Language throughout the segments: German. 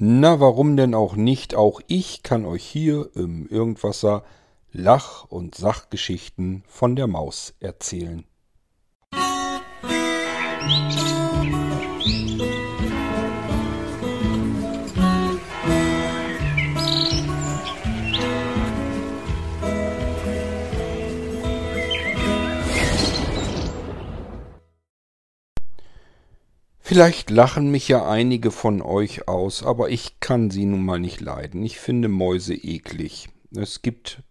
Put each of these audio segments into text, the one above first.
Na, warum denn auch nicht? Auch ich kann euch hier im Irgendwasser Lach- und Sachgeschichten von der Maus erzählen. Vielleicht lachen mich ja einige von euch aus, aber ich kann sie nun mal nicht leiden. Ich finde Mäuse eklig. Es gibt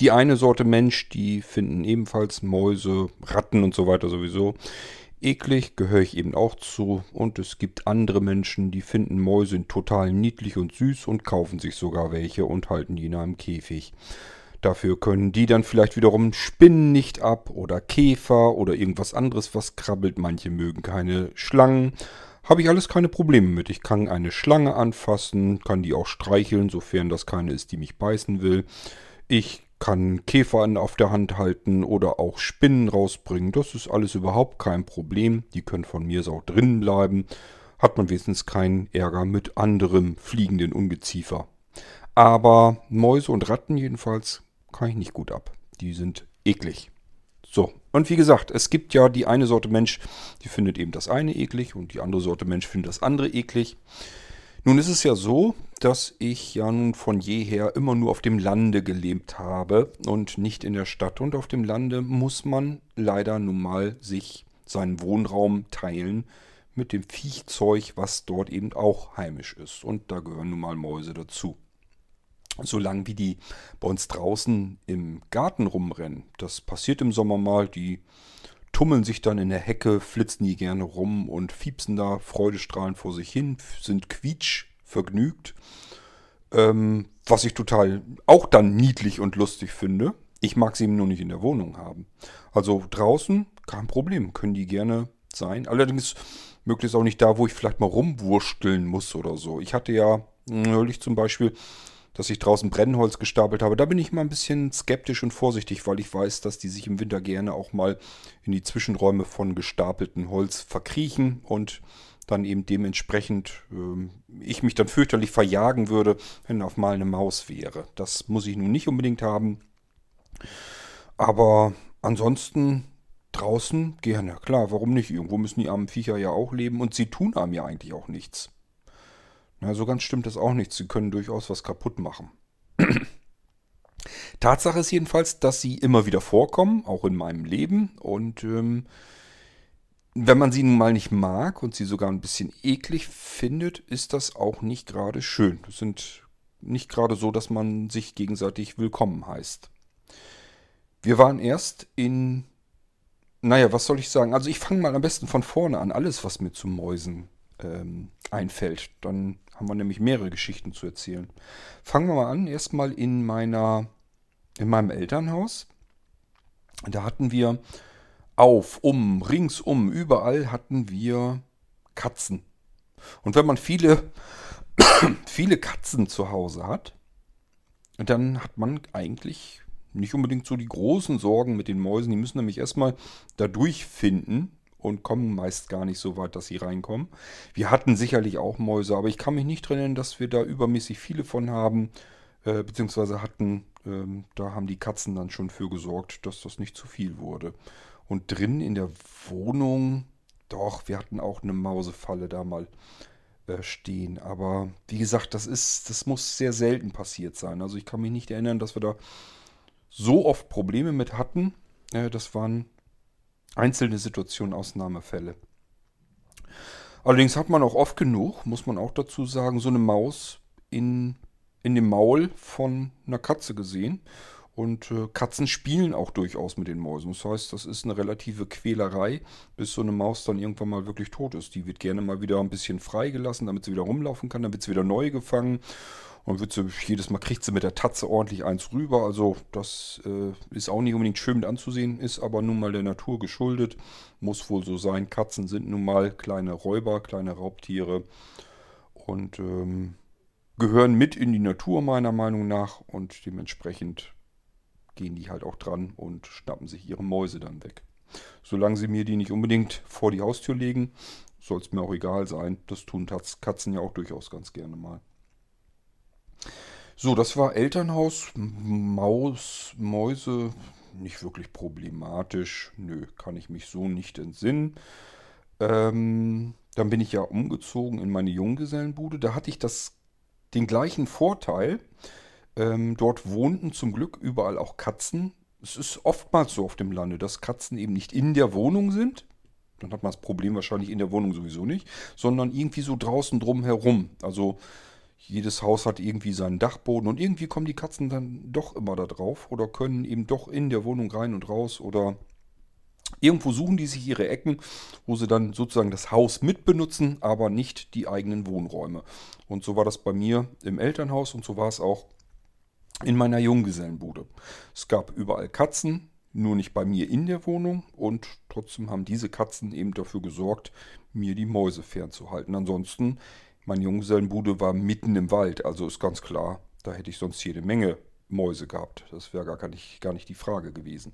die eine Sorte Mensch, die finden ebenfalls Mäuse, Ratten und so weiter sowieso eklig, gehöre ich eben auch zu. Und es gibt andere Menschen, die finden Mäuse total niedlich und süß und kaufen sich sogar welche und halten die in einem Käfig. Dafür können die dann vielleicht wiederum Spinnen nicht ab oder Käfer oder irgendwas anderes, was krabbelt. Manche mögen keine Schlangen. Habe ich alles keine Probleme mit. Ich kann eine Schlange anfassen, kann die auch streicheln, sofern das keine ist, die mich beißen will. Ich kann Käfer auf der Hand halten oder auch Spinnen rausbringen. Das ist alles überhaupt kein Problem. Die können von mir auch drinnen bleiben. Hat man wenigstens keinen Ärger mit anderem fliegenden Ungeziefer. Aber Mäuse und Ratten jedenfalls kann ich nicht gut ab. Die sind eklig. So, und wie gesagt, es gibt ja die eine Sorte Mensch, die findet eben das eine eklig und die andere Sorte Mensch findet das andere eklig. Nun ist es ja so, dass ich ja nun von jeher immer nur auf dem Lande gelebt habe und nicht in der Stadt. Und auf dem Lande muss man leider nun mal sich seinen Wohnraum teilen mit dem Viechzeug, was dort eben auch heimisch ist. Und da gehören nun mal Mäuse dazu solange wie die bei uns draußen im Garten rumrennen. Das passiert im Sommer mal, die tummeln sich dann in der Hecke, flitzen die gerne rum und fiepsen da freudestrahlend vor sich hin, sind quietsch vergnügt. Ähm, was ich total auch dann niedlich und lustig finde. Ich mag sie nur nicht in der Wohnung haben. Also draußen kein Problem, können die gerne sein. Allerdings möglichst auch nicht da, wo ich vielleicht mal rumwursteln muss oder so. Ich hatte ja neulich zum Beispiel dass ich draußen Brennholz gestapelt habe. Da bin ich mal ein bisschen skeptisch und vorsichtig, weil ich weiß, dass die sich im Winter gerne auch mal in die Zwischenräume von gestapeltem Holz verkriechen und dann eben dementsprechend äh, ich mich dann fürchterlich verjagen würde, wenn auf mal eine Maus wäre. Das muss ich nun nicht unbedingt haben. Aber ansonsten draußen gerne. Klar, warum nicht? Irgendwo müssen die armen Viecher ja auch leben und sie tun einem ja eigentlich auch nichts. Na, so ganz stimmt das auch nicht. Sie können durchaus was kaputt machen. Tatsache ist jedenfalls, dass sie immer wieder vorkommen, auch in meinem Leben. Und ähm, wenn man sie nun mal nicht mag und sie sogar ein bisschen eklig findet, ist das auch nicht gerade schön. Das sind nicht gerade so, dass man sich gegenseitig willkommen heißt. Wir waren erst in... Naja, was soll ich sagen? Also ich fange mal am besten von vorne an. Alles, was mir zu Mäusen ähm, einfällt. Dann haben wir nämlich mehrere Geschichten zu erzählen. Fangen wir mal an, erstmal in meiner, in meinem Elternhaus. Da hatten wir auf, um, ringsum, überall hatten wir Katzen. Und wenn man viele, viele Katzen zu Hause hat, dann hat man eigentlich nicht unbedingt so die großen Sorgen mit den Mäusen. Die müssen nämlich erstmal da durchfinden, und kommen meist gar nicht so weit, dass sie reinkommen. Wir hatten sicherlich auch Mäuse, aber ich kann mich nicht erinnern, dass wir da übermäßig viele von haben, äh, beziehungsweise hatten, ähm, da haben die Katzen dann schon für gesorgt, dass das nicht zu viel wurde. Und drin in der Wohnung, doch, wir hatten auch eine Mausefalle da mal äh, stehen. Aber wie gesagt, das ist, das muss sehr selten passiert sein. Also ich kann mich nicht erinnern, dass wir da so oft Probleme mit hatten. Äh, das waren einzelne Situationen, Ausnahmefälle. Allerdings hat man auch oft genug, muss man auch dazu sagen, so eine Maus in, in dem Maul von einer Katze gesehen. Und äh, Katzen spielen auch durchaus mit den Mäusen. Das heißt, das ist eine relative Quälerei, bis so eine Maus dann irgendwann mal wirklich tot ist. Die wird gerne mal wieder ein bisschen freigelassen, damit sie wieder rumlaufen kann. Dann wird sie wieder neu gefangen. Und wird sie, jedes Mal kriegt sie mit der Tatze ordentlich eins rüber. Also das äh, ist auch nicht unbedingt schön mit anzusehen, ist aber nun mal der Natur geschuldet. Muss wohl so sein. Katzen sind nun mal kleine Räuber, kleine Raubtiere. Und ähm, gehören mit in die Natur meiner Meinung nach. Und dementsprechend gehen die halt auch dran und schnappen sich ihre Mäuse dann weg. Solange sie mir die nicht unbedingt vor die Haustür legen, soll es mir auch egal sein. Das tun Katzen ja auch durchaus ganz gerne mal. So, das war Elternhaus, Maus, Mäuse, nicht wirklich problematisch. Nö, kann ich mich so nicht entsinnen. Ähm, dann bin ich ja umgezogen in meine Junggesellenbude. Da hatte ich das, den gleichen Vorteil. Ähm, dort wohnten zum Glück überall auch Katzen. Es ist oftmals so auf dem Lande, dass Katzen eben nicht in der Wohnung sind. Dann hat man das Problem wahrscheinlich in der Wohnung sowieso nicht, sondern irgendwie so draußen drum herum. Also jedes Haus hat irgendwie seinen Dachboden und irgendwie kommen die Katzen dann doch immer da drauf oder können eben doch in der Wohnung rein und raus oder irgendwo suchen die sich ihre Ecken, wo sie dann sozusagen das Haus mitbenutzen, aber nicht die eigenen Wohnräume. Und so war das bei mir im Elternhaus und so war es auch in meiner Junggesellenbude. Es gab überall Katzen, nur nicht bei mir in der Wohnung und trotzdem haben diese Katzen eben dafür gesorgt, mir die Mäuse fernzuhalten. Ansonsten meine Junggesellenbude war mitten im Wald, also ist ganz klar, da hätte ich sonst jede Menge Mäuse gehabt. Das wäre gar nicht, gar nicht die Frage gewesen.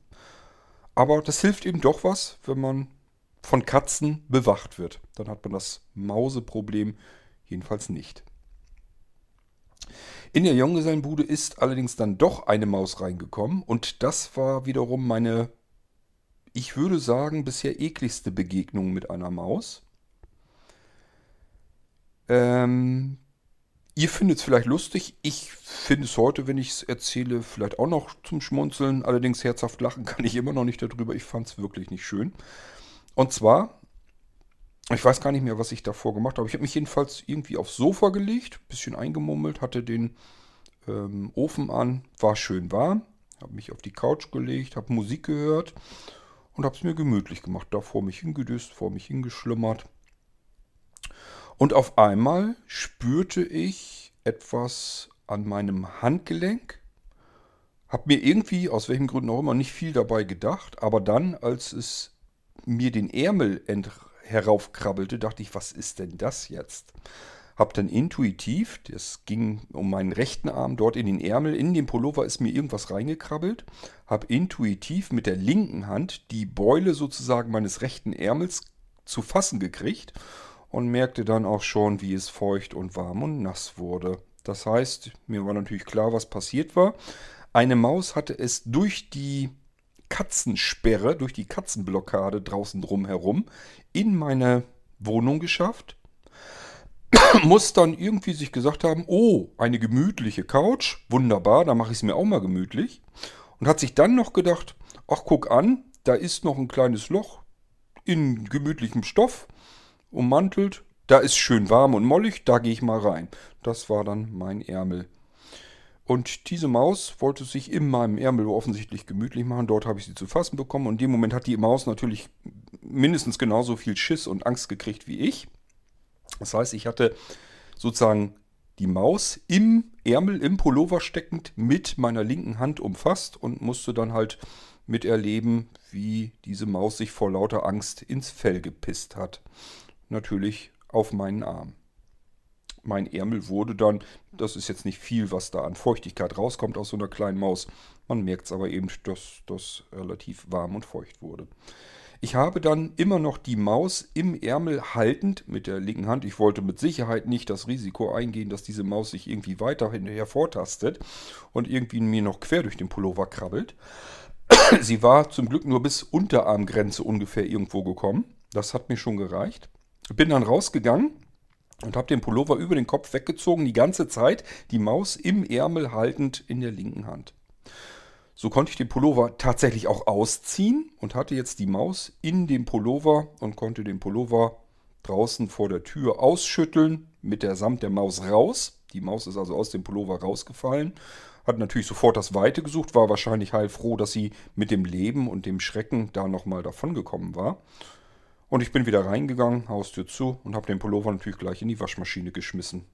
Aber das hilft eben doch was, wenn man von Katzen bewacht wird. Dann hat man das Mauseproblem jedenfalls nicht. In der Junggesellenbude ist allerdings dann doch eine Maus reingekommen und das war wiederum meine, ich würde sagen, bisher ekligste Begegnung mit einer Maus. Ähm, ihr findet es vielleicht lustig. Ich finde es heute, wenn ich es erzähle, vielleicht auch noch zum Schmunzeln. Allerdings herzhaft lachen kann ich immer noch nicht darüber. Ich fand es wirklich nicht schön. Und zwar, ich weiß gar nicht mehr, was ich davor gemacht habe. Ich habe mich jedenfalls irgendwie aufs Sofa gelegt, bisschen eingemummelt, hatte den ähm, Ofen an, war schön warm, habe mich auf die Couch gelegt, habe Musik gehört und habe es mir gemütlich gemacht. Da vor mich hingedüst, vor mich hingeschlummert. Und auf einmal spürte ich etwas an meinem Handgelenk. Hab mir irgendwie, aus welchen Gründen auch immer, nicht viel dabei gedacht. Aber dann, als es mir den Ärmel heraufkrabbelte, dachte ich, was ist denn das jetzt? Hab dann intuitiv, das ging um meinen rechten Arm dort in den Ärmel, in den Pullover ist mir irgendwas reingekrabbelt. Hab intuitiv mit der linken Hand die Beule sozusagen meines rechten Ärmels zu fassen gekriegt und merkte dann auch schon, wie es feucht und warm und nass wurde. Das heißt, mir war natürlich klar, was passiert war. Eine Maus hatte es durch die Katzensperre, durch die Katzenblockade draußen drumherum in meine Wohnung geschafft. Muss dann irgendwie sich gesagt haben, oh, eine gemütliche Couch, wunderbar, da mache ich es mir auch mal gemütlich. Und hat sich dann noch gedacht, ach guck an, da ist noch ein kleines Loch in gemütlichem Stoff ummantelt. Da ist schön warm und mollig, da gehe ich mal rein. Das war dann mein Ärmel. Und diese Maus wollte sich in meinem Ärmel offensichtlich gemütlich machen. Dort habe ich sie zu fassen bekommen. Und in dem Moment hat die Maus natürlich mindestens genauso viel Schiss und Angst gekriegt wie ich. Das heißt, ich hatte sozusagen die Maus im Ärmel, im Pullover steckend mit meiner linken Hand umfasst und musste dann halt miterleben, wie diese Maus sich vor lauter Angst ins Fell gepisst hat natürlich auf meinen Arm. Mein Ärmel wurde dann, das ist jetzt nicht viel, was da an Feuchtigkeit rauskommt aus so einer kleinen Maus. Man merkt es aber eben, dass das relativ warm und feucht wurde. Ich habe dann immer noch die Maus im Ärmel haltend mit der linken Hand. Ich wollte mit Sicherheit nicht das Risiko eingehen, dass diese Maus sich irgendwie weiter hinterher vortastet und irgendwie mir noch quer durch den Pullover krabbelt. Sie war zum Glück nur bis Unterarmgrenze ungefähr irgendwo gekommen. Das hat mir schon gereicht. Bin dann rausgegangen und habe den Pullover über den Kopf weggezogen, die ganze Zeit die Maus im Ärmel haltend in der linken Hand. So konnte ich den Pullover tatsächlich auch ausziehen und hatte jetzt die Maus in dem Pullover und konnte den Pullover draußen vor der Tür ausschütteln, mit der Samt der Maus raus. Die Maus ist also aus dem Pullover rausgefallen, hat natürlich sofort das Weite gesucht, war wahrscheinlich heilfroh, dass sie mit dem Leben und dem Schrecken da nochmal davongekommen war. Und ich bin wieder reingegangen, Haustür zu und habe den Pullover natürlich gleich in die Waschmaschine geschmissen.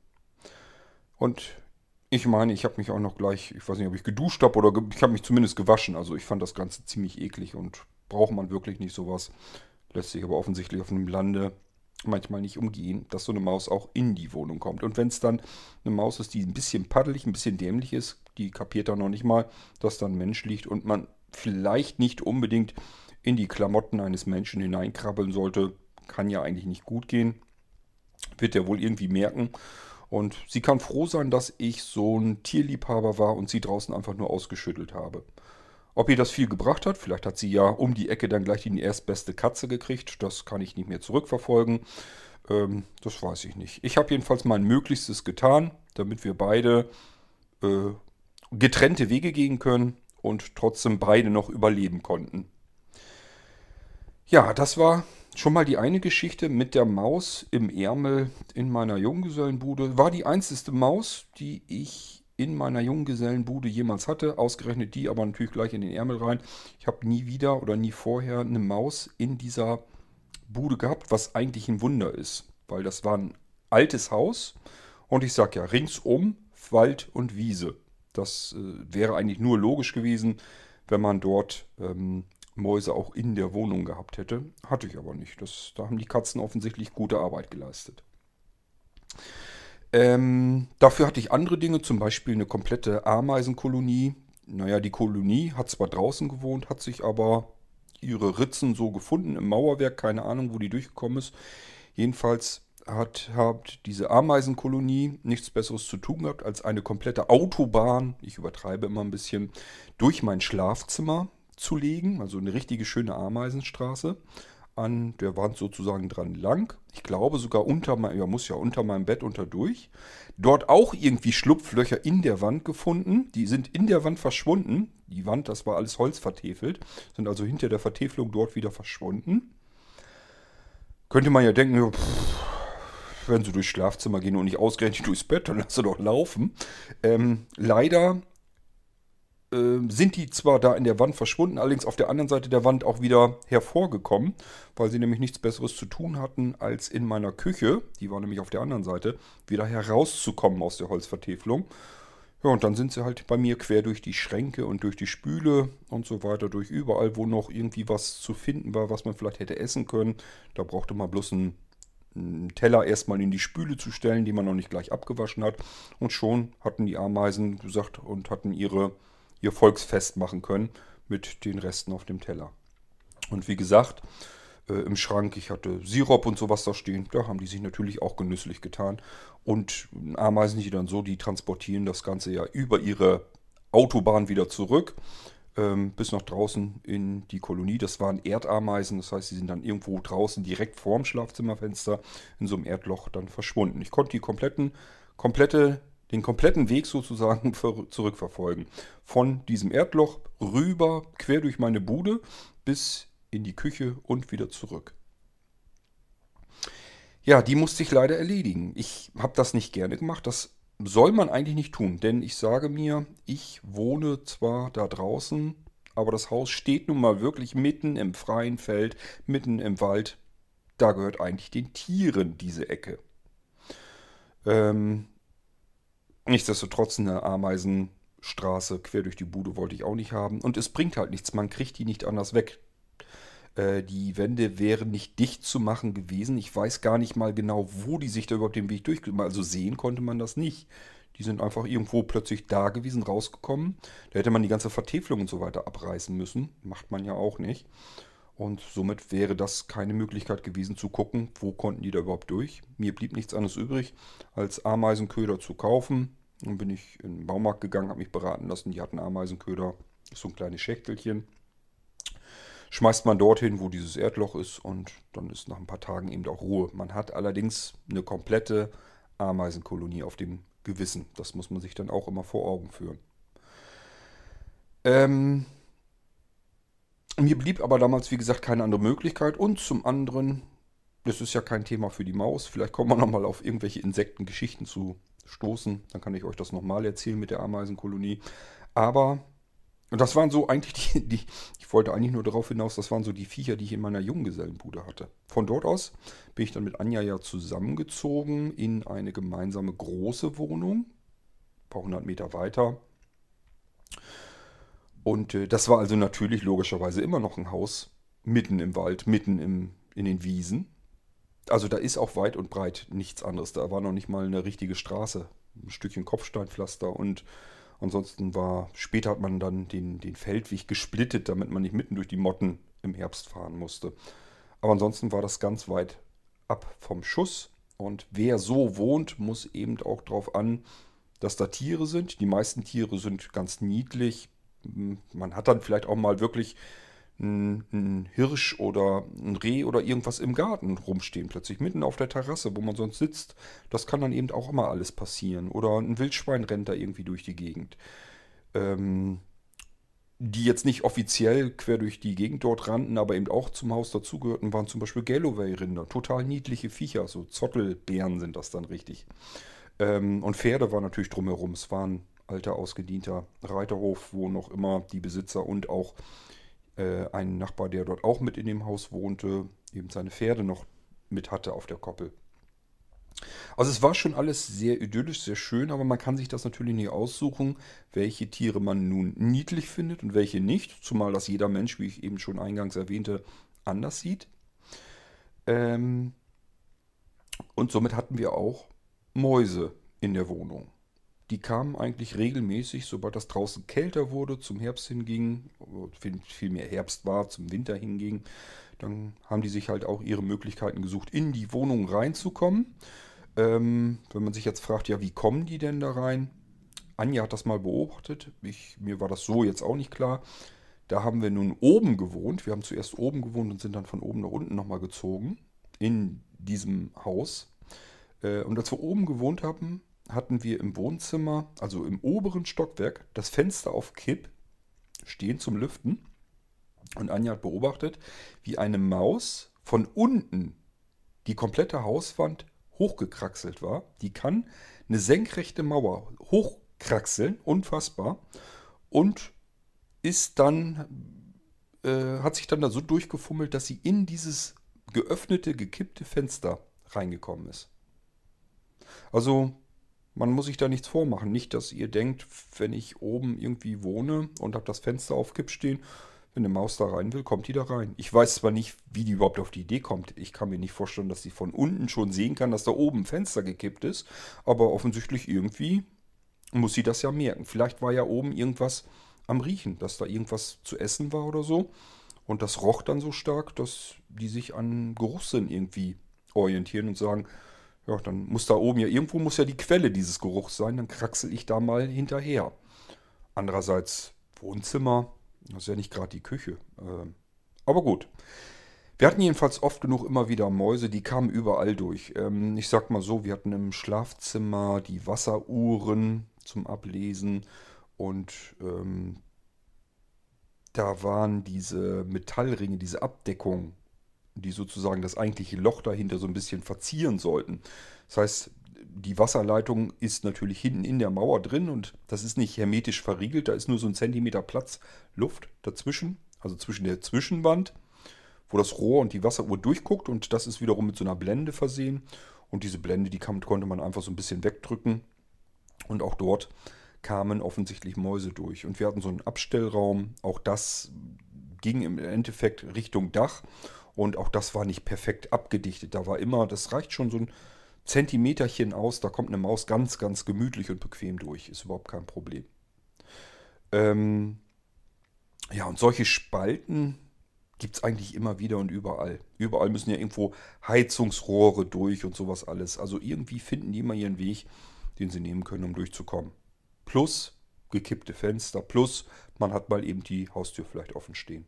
Und ich meine, ich habe mich auch noch gleich, ich weiß nicht, ob ich geduscht habe oder ge ich habe mich zumindest gewaschen. Also ich fand das Ganze ziemlich eklig und braucht man wirklich nicht sowas. Lässt sich aber offensichtlich auf einem Lande manchmal nicht umgehen, dass so eine Maus auch in die Wohnung kommt. Und wenn es dann eine Maus ist, die ein bisschen paddelig, ein bisschen dämlich ist, die kapiert dann noch nicht mal, dass da ein Mensch liegt und man vielleicht nicht unbedingt in die Klamotten eines Menschen hineinkrabbeln sollte, kann ja eigentlich nicht gut gehen. Wird er wohl irgendwie merken. Und sie kann froh sein, dass ich so ein Tierliebhaber war und sie draußen einfach nur ausgeschüttelt habe. Ob ihr das viel gebracht hat, vielleicht hat sie ja um die Ecke dann gleich die erstbeste Katze gekriegt, das kann ich nicht mehr zurückverfolgen. Ähm, das weiß ich nicht. Ich habe jedenfalls mein Möglichstes getan, damit wir beide äh, getrennte Wege gehen können und trotzdem beide noch überleben konnten. Ja, das war schon mal die eine Geschichte mit der Maus im Ärmel in meiner Junggesellenbude. War die einzige Maus, die ich in meiner Junggesellenbude jemals hatte. Ausgerechnet die, aber natürlich gleich in den Ärmel rein. Ich habe nie wieder oder nie vorher eine Maus in dieser Bude gehabt, was eigentlich ein Wunder ist. Weil das war ein altes Haus und ich sag ja, ringsum Wald und Wiese. Das äh, wäre eigentlich nur logisch gewesen, wenn man dort ähm, Mäuse auch in der Wohnung gehabt hätte. Hatte ich aber nicht. Das, da haben die Katzen offensichtlich gute Arbeit geleistet. Ähm, dafür hatte ich andere Dinge, zum Beispiel eine komplette Ameisenkolonie. Naja, die Kolonie hat zwar draußen gewohnt, hat sich aber ihre Ritzen so gefunden im Mauerwerk, keine Ahnung, wo die durchgekommen ist. Jedenfalls hat, hat diese Ameisenkolonie nichts Besseres zu tun gehabt, als eine komplette Autobahn, ich übertreibe immer ein bisschen, durch mein Schlafzimmer zu legen. Also eine richtige schöne Ameisenstraße an der Wand sozusagen dran lang. Ich glaube sogar unter meinem, ja muss ja unter meinem Bett unterdurch. Dort auch irgendwie Schlupflöcher in der Wand gefunden. Die sind in der Wand verschwunden. Die Wand, das war alles Holz vertefelt. Sind also hinter der Vertäfelung dort wieder verschwunden. Könnte man ja denken, pff, wenn sie durchs Schlafzimmer gehen und nicht ausgerechnet durchs Bett, dann lass sie doch laufen. Ähm, leider sind die zwar da in der Wand verschwunden, allerdings auf der anderen Seite der Wand auch wieder hervorgekommen, weil sie nämlich nichts Besseres zu tun hatten, als in meiner Küche, die war nämlich auf der anderen Seite, wieder herauszukommen aus der Holzvertäfelung. Ja, und dann sind sie halt bei mir quer durch die Schränke und durch die Spüle und so weiter, durch überall, wo noch irgendwie was zu finden war, was man vielleicht hätte essen können. Da brauchte man bloß ein einen Teller erstmal in die Spüle zu stellen, die man noch nicht gleich abgewaschen hat. Und schon hatten die Ameisen gesagt und hatten ihre, ihr Volksfest machen können mit den Resten auf dem Teller. Und wie gesagt, äh, im Schrank, ich hatte Sirup und sowas da stehen, da haben die sich natürlich auch genüsslich getan. Und Ameisen, die dann so, die transportieren das Ganze ja über ihre Autobahn wieder zurück ähm, bis nach draußen in die Kolonie. Das waren Erdameisen, das heißt, sie sind dann irgendwo draußen direkt vorm Schlafzimmerfenster in so einem Erdloch dann verschwunden. Ich konnte die kompletten, komplette, den kompletten Weg sozusagen zurückverfolgen. Von diesem Erdloch rüber, quer durch meine Bude bis in die Küche und wieder zurück. Ja, die musste ich leider erledigen. Ich habe das nicht gerne gemacht. Das soll man eigentlich nicht tun, denn ich sage mir, ich wohne zwar da draußen, aber das Haus steht nun mal wirklich mitten im freien Feld, mitten im Wald. Da gehört eigentlich den Tieren diese Ecke. Ähm, nichtsdestotrotz eine Ameisenstraße quer durch die Bude wollte ich auch nicht haben. Und es bringt halt nichts, man kriegt die nicht anders weg. Äh, die Wände wären nicht dicht zu machen gewesen. Ich weiß gar nicht mal genau, wo die sich da überhaupt den Weg durch... Also sehen konnte man das nicht. Die sind einfach irgendwo plötzlich da gewesen, rausgekommen. Da hätte man die ganze Vertäfelung und so weiter abreißen müssen. Macht man ja auch nicht. Und somit wäre das keine Möglichkeit gewesen zu gucken, wo konnten die da überhaupt durch. Mir blieb nichts anderes übrig, als Ameisenköder zu kaufen. Dann bin ich in den Baumarkt gegangen, habe mich beraten lassen. Die hatten Ameisenköder, so ein kleines Schächtelchen schmeißt man dorthin, wo dieses Erdloch ist und dann ist nach ein paar Tagen eben auch Ruhe. Man hat allerdings eine komplette Ameisenkolonie auf dem Gewissen. Das muss man sich dann auch immer vor Augen führen. Ähm, mir blieb aber damals, wie gesagt, keine andere Möglichkeit. Und zum anderen, das ist ja kein Thema für die Maus. Vielleicht kommen wir nochmal auf irgendwelche Insektengeschichten zu stoßen. Dann kann ich euch das nochmal erzählen mit der Ameisenkolonie. Aber und das waren so eigentlich die, die, ich wollte eigentlich nur darauf hinaus, das waren so die Viecher, die ich in meiner Junggesellenbude hatte. Von dort aus bin ich dann mit Anja ja zusammengezogen in eine gemeinsame große Wohnung, ein paar hundert Meter weiter. Und äh, das war also natürlich logischerweise immer noch ein Haus mitten im Wald, mitten im, in den Wiesen. Also da ist auch weit und breit nichts anderes. Da war noch nicht mal eine richtige Straße. Ein Stückchen Kopfsteinpflaster und Ansonsten war, später hat man dann den, den Feldweg gesplittet, damit man nicht mitten durch die Motten im Herbst fahren musste. Aber ansonsten war das ganz weit ab vom Schuss. Und wer so wohnt, muss eben auch darauf an, dass da Tiere sind. Die meisten Tiere sind ganz niedlich. Man hat dann vielleicht auch mal wirklich ein, Hirsch oder ein Reh oder irgendwas im Garten rumstehen, plötzlich mitten auf der Terrasse, wo man sonst sitzt. Das kann dann eben auch immer alles passieren. Oder ein Wildschwein rennt da irgendwie durch die Gegend. Ähm, die jetzt nicht offiziell quer durch die Gegend dort rannten, aber eben auch zum Haus dazugehörten, waren zum Beispiel Galloway-Rinder. Total niedliche Viecher, so Zottelbären sind das dann richtig. Ähm, und Pferde waren natürlich drumherum. Es war ein alter, ausgedienter Reiterhof, wo noch immer die Besitzer und auch äh, ein Nachbar, der dort auch mit in dem Haus wohnte, eben seine Pferde noch mit hatte auf der Koppel. Also es war schon alles sehr idyllisch, sehr schön, aber man kann sich das natürlich nicht aussuchen, welche Tiere man nun niedlich findet und welche nicht, zumal das jeder Mensch, wie ich eben schon eingangs erwähnte, anders sieht. Ähm und somit hatten wir auch Mäuse in der Wohnung die kamen eigentlich regelmäßig, sobald das draußen kälter wurde, zum Herbst hinging, viel mehr Herbst war, zum Winter hinging, dann haben die sich halt auch ihre Möglichkeiten gesucht, in die Wohnung reinzukommen. Ähm, wenn man sich jetzt fragt, ja, wie kommen die denn da rein? Anja hat das mal beobachtet. Ich, mir war das so jetzt auch nicht klar. Da haben wir nun oben gewohnt. Wir haben zuerst oben gewohnt und sind dann von oben nach unten nochmal gezogen. In diesem Haus. Äh, und als wir oben gewohnt haben, hatten wir im Wohnzimmer, also im oberen Stockwerk, das Fenster auf Kipp stehen zum Lüften. Und Anja hat beobachtet, wie eine Maus von unten die komplette Hauswand hochgekraxelt war. Die kann eine senkrechte Mauer hochkraxeln, unfassbar. Und ist dann, äh, hat sich dann da so durchgefummelt, dass sie in dieses geöffnete, gekippte Fenster reingekommen ist. Also man muss sich da nichts vormachen. Nicht, dass ihr denkt, wenn ich oben irgendwie wohne und habe das Fenster auf Kipp stehen, wenn eine Maus da rein will, kommt die da rein. Ich weiß zwar nicht, wie die überhaupt auf die Idee kommt. Ich kann mir nicht vorstellen, dass sie von unten schon sehen kann, dass da oben ein Fenster gekippt ist. Aber offensichtlich irgendwie muss sie das ja merken. Vielleicht war ja oben irgendwas am Riechen, dass da irgendwas zu essen war oder so. Und das roch dann so stark, dass die sich an Geruchssinn irgendwie orientieren und sagen, ja, dann muss da oben ja, irgendwo muss ja die Quelle dieses Geruchs sein, dann kraxel ich da mal hinterher. Andererseits Wohnzimmer, das ist ja nicht gerade die Küche. Ähm, aber gut. Wir hatten jedenfalls oft genug immer wieder Mäuse, die kamen überall durch. Ähm, ich sag mal so, wir hatten im Schlafzimmer die Wasseruhren zum Ablesen und ähm, da waren diese Metallringe, diese Abdeckung die sozusagen das eigentliche Loch dahinter so ein bisschen verzieren sollten. Das heißt, die Wasserleitung ist natürlich hinten in der Mauer drin und das ist nicht hermetisch verriegelt, da ist nur so ein Zentimeter Platz Luft dazwischen, also zwischen der Zwischenwand, wo das Rohr und die Wasseruhr durchguckt und das ist wiederum mit so einer Blende versehen. Und diese Blende, die kann, konnte man einfach so ein bisschen wegdrücken und auch dort kamen offensichtlich Mäuse durch. Und wir hatten so einen Abstellraum, auch das ging im Endeffekt Richtung Dach und auch das war nicht perfekt abgedichtet. Da war immer, das reicht schon so ein Zentimeterchen aus, da kommt eine Maus ganz, ganz gemütlich und bequem durch. Ist überhaupt kein Problem. Ähm ja, und solche Spalten gibt es eigentlich immer wieder und überall. Überall müssen ja irgendwo Heizungsrohre durch und sowas alles. Also irgendwie finden die immer ihren Weg, den sie nehmen können, um durchzukommen. Plus gekippte Fenster, plus man hat mal eben die Haustür vielleicht offen stehen.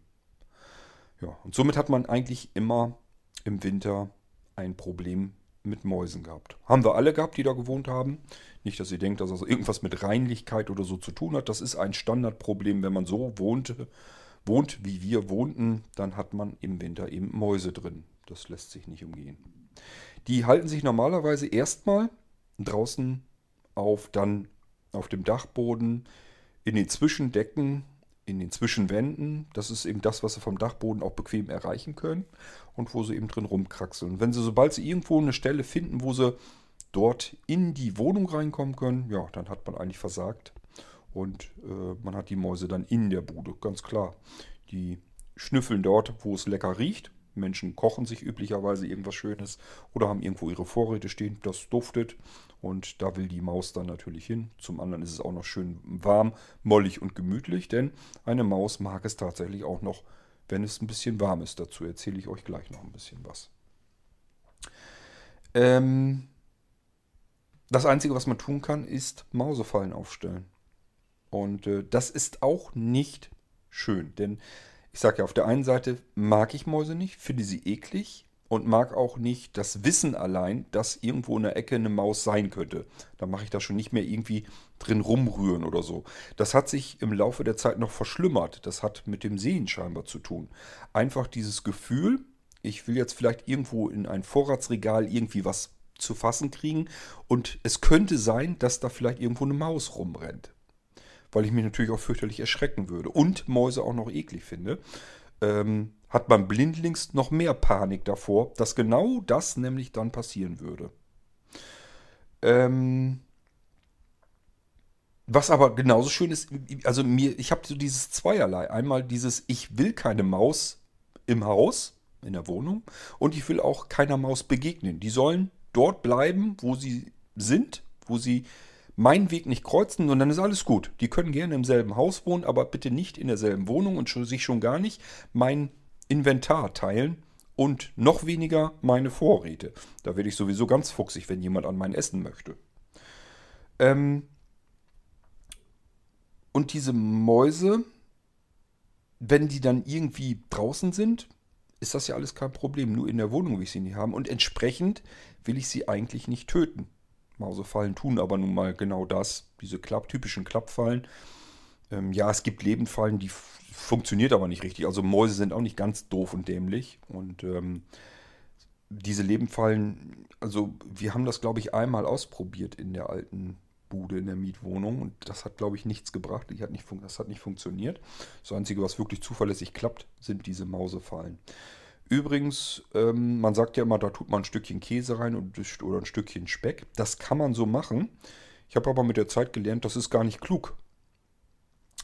Ja, und somit hat man eigentlich immer im Winter ein Problem mit Mäusen gehabt. Haben wir alle gehabt, die da gewohnt haben. Nicht, dass ihr denkt, dass das irgendwas mit Reinlichkeit oder so zu tun hat. Das ist ein Standardproblem, wenn man so wohnte, wohnt, wie wir wohnten, dann hat man im Winter eben Mäuse drin. Das lässt sich nicht umgehen. Die halten sich normalerweise erstmal draußen auf, dann auf dem Dachboden, in den Zwischendecken in den Zwischenwänden. Das ist eben das, was sie vom Dachboden auch bequem erreichen können und wo sie eben drin rumkraxeln. Wenn sie, sobald sie irgendwo eine Stelle finden, wo sie dort in die Wohnung reinkommen können, ja, dann hat man eigentlich versagt. Und äh, man hat die Mäuse dann in der Bude, ganz klar. Die schnüffeln dort, wo es lecker riecht. Menschen kochen sich üblicherweise irgendwas Schönes oder haben irgendwo ihre Vorräte stehen, das duftet und da will die Maus dann natürlich hin. Zum anderen ist es auch noch schön warm, mollig und gemütlich, denn eine Maus mag es tatsächlich auch noch wenn es ein bisschen warm ist. Dazu erzähle ich euch gleich noch ein bisschen was. Ähm, das Einzige, was man tun kann, ist Mausefallen aufstellen. Und äh, das ist auch nicht schön, denn ich sage ja, auf der einen Seite mag ich Mäuse nicht, finde sie eklig und mag auch nicht das Wissen allein, dass irgendwo in der Ecke eine Maus sein könnte. Da mache ich da schon nicht mehr irgendwie drin rumrühren oder so. Das hat sich im Laufe der Zeit noch verschlimmert. Das hat mit dem Sehen scheinbar zu tun. Einfach dieses Gefühl, ich will jetzt vielleicht irgendwo in ein Vorratsregal irgendwie was zu fassen kriegen und es könnte sein, dass da vielleicht irgendwo eine Maus rumrennt weil ich mich natürlich auch fürchterlich erschrecken würde und Mäuse auch noch eklig finde, ähm, hat man blindlings noch mehr Panik davor, dass genau das nämlich dann passieren würde. Ähm, was aber genauso schön ist, also mir, ich habe so dieses Zweierlei. Einmal dieses, ich will keine Maus im Haus, in der Wohnung, und ich will auch keiner Maus begegnen. Die sollen dort bleiben, wo sie sind, wo sie meinen Weg nicht kreuzen und dann ist alles gut. Die können gerne im selben Haus wohnen, aber bitte nicht in derselben Wohnung und sich schon gar nicht mein Inventar teilen und noch weniger meine Vorräte. Da werde ich sowieso ganz fuchsig, wenn jemand an mein Essen möchte. Ähm und diese Mäuse, wenn die dann irgendwie draußen sind, ist das ja alles kein Problem. Nur in der Wohnung will ich sie nicht haben. Und entsprechend will ich sie eigentlich nicht töten. Mausefallen tun aber nun mal genau das, diese Klapp, typischen Klappfallen. Ähm, ja, es gibt Lebendfallen, die funktioniert aber nicht richtig. Also Mäuse sind auch nicht ganz doof und dämlich. Und ähm, diese Lebendfallen, also wir haben das, glaube ich, einmal ausprobiert in der alten Bude, in der Mietwohnung. Und das hat, glaube ich, nichts gebracht. Hat nicht das hat nicht funktioniert. Das Einzige, was wirklich zuverlässig klappt, sind diese Mausefallen. Übrigens, ähm, man sagt ja immer, da tut man ein Stückchen Käse rein oder ein Stückchen Speck. Das kann man so machen. Ich habe aber mit der Zeit gelernt, das ist gar nicht klug.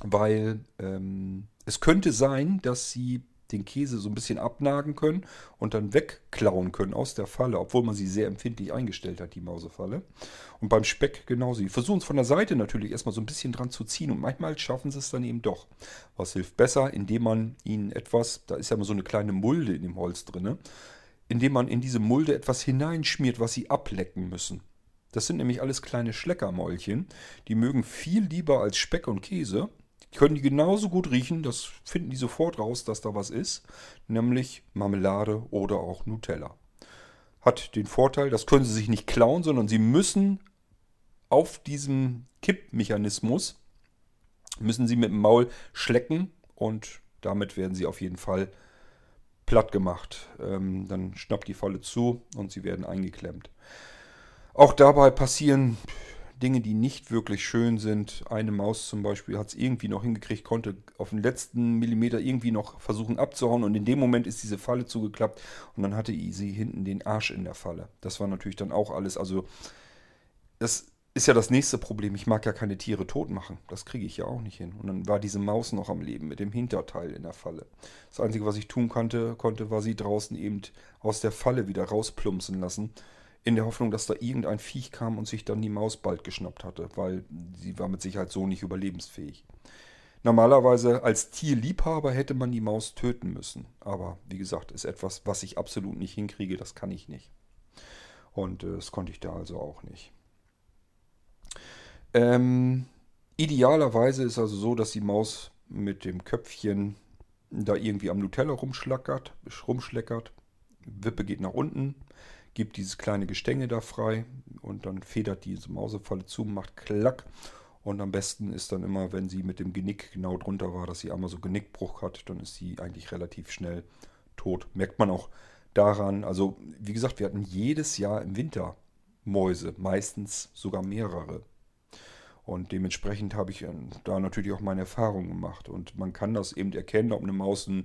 Weil ähm, es könnte sein, dass sie den Käse so ein bisschen abnagen können und dann wegklauen können aus der Falle, obwohl man sie sehr empfindlich eingestellt hat, die Mausefalle. Und beim Speck genauso. Die versuchen es von der Seite natürlich erstmal so ein bisschen dran zu ziehen und manchmal schaffen sie es dann eben doch. Was hilft besser, indem man ihnen etwas, da ist ja immer so eine kleine Mulde in dem Holz drin, indem man in diese Mulde etwas hineinschmiert, was sie ablecken müssen. Das sind nämlich alles kleine Schleckermäulchen. Die mögen viel lieber als Speck und Käse können die genauso gut riechen, das finden die sofort raus, dass da was ist, nämlich Marmelade oder auch Nutella. Hat den Vorteil, das können sie sich nicht klauen, sondern sie müssen auf diesem Kippmechanismus, müssen sie mit dem Maul schlecken und damit werden sie auf jeden Fall platt gemacht. Ähm, dann schnappt die Falle zu und sie werden eingeklemmt. Auch dabei passieren Dinge, die nicht wirklich schön sind. Eine Maus zum Beispiel hat es irgendwie noch hingekriegt, konnte auf den letzten Millimeter irgendwie noch versuchen abzuhauen und in dem Moment ist diese Falle zugeklappt und dann hatte sie hinten den Arsch in der Falle. Das war natürlich dann auch alles. Also das ist ja das nächste Problem. Ich mag ja keine Tiere tot machen. Das kriege ich ja auch nicht hin. Und dann war diese Maus noch am Leben mit dem Hinterteil in der Falle. Das Einzige, was ich tun konnte, konnte war sie draußen eben aus der Falle wieder rausplumpsen lassen in der Hoffnung, dass da irgendein Viech kam und sich dann die Maus bald geschnappt hatte, weil sie war mit Sicherheit so nicht überlebensfähig. Normalerweise als Tierliebhaber hätte man die Maus töten müssen. Aber wie gesagt, ist etwas, was ich absolut nicht hinkriege, das kann ich nicht. Und äh, das konnte ich da also auch nicht. Ähm, idealerweise ist also so, dass die Maus mit dem Köpfchen da irgendwie am Nutella rumschlackert, rumschleckert. Wippe geht nach unten gibt dieses kleine Gestänge da frei und dann federt diese Mausefalle zu, macht Klack. Und am besten ist dann immer, wenn sie mit dem Genick genau drunter war, dass sie einmal so Genickbruch hat, dann ist sie eigentlich relativ schnell tot. Merkt man auch daran, also wie gesagt, wir hatten jedes Jahr im Winter Mäuse, meistens sogar mehrere. Und dementsprechend habe ich äh, da natürlich auch meine Erfahrungen gemacht. Und man kann das eben erkennen, ob eine Maus einen,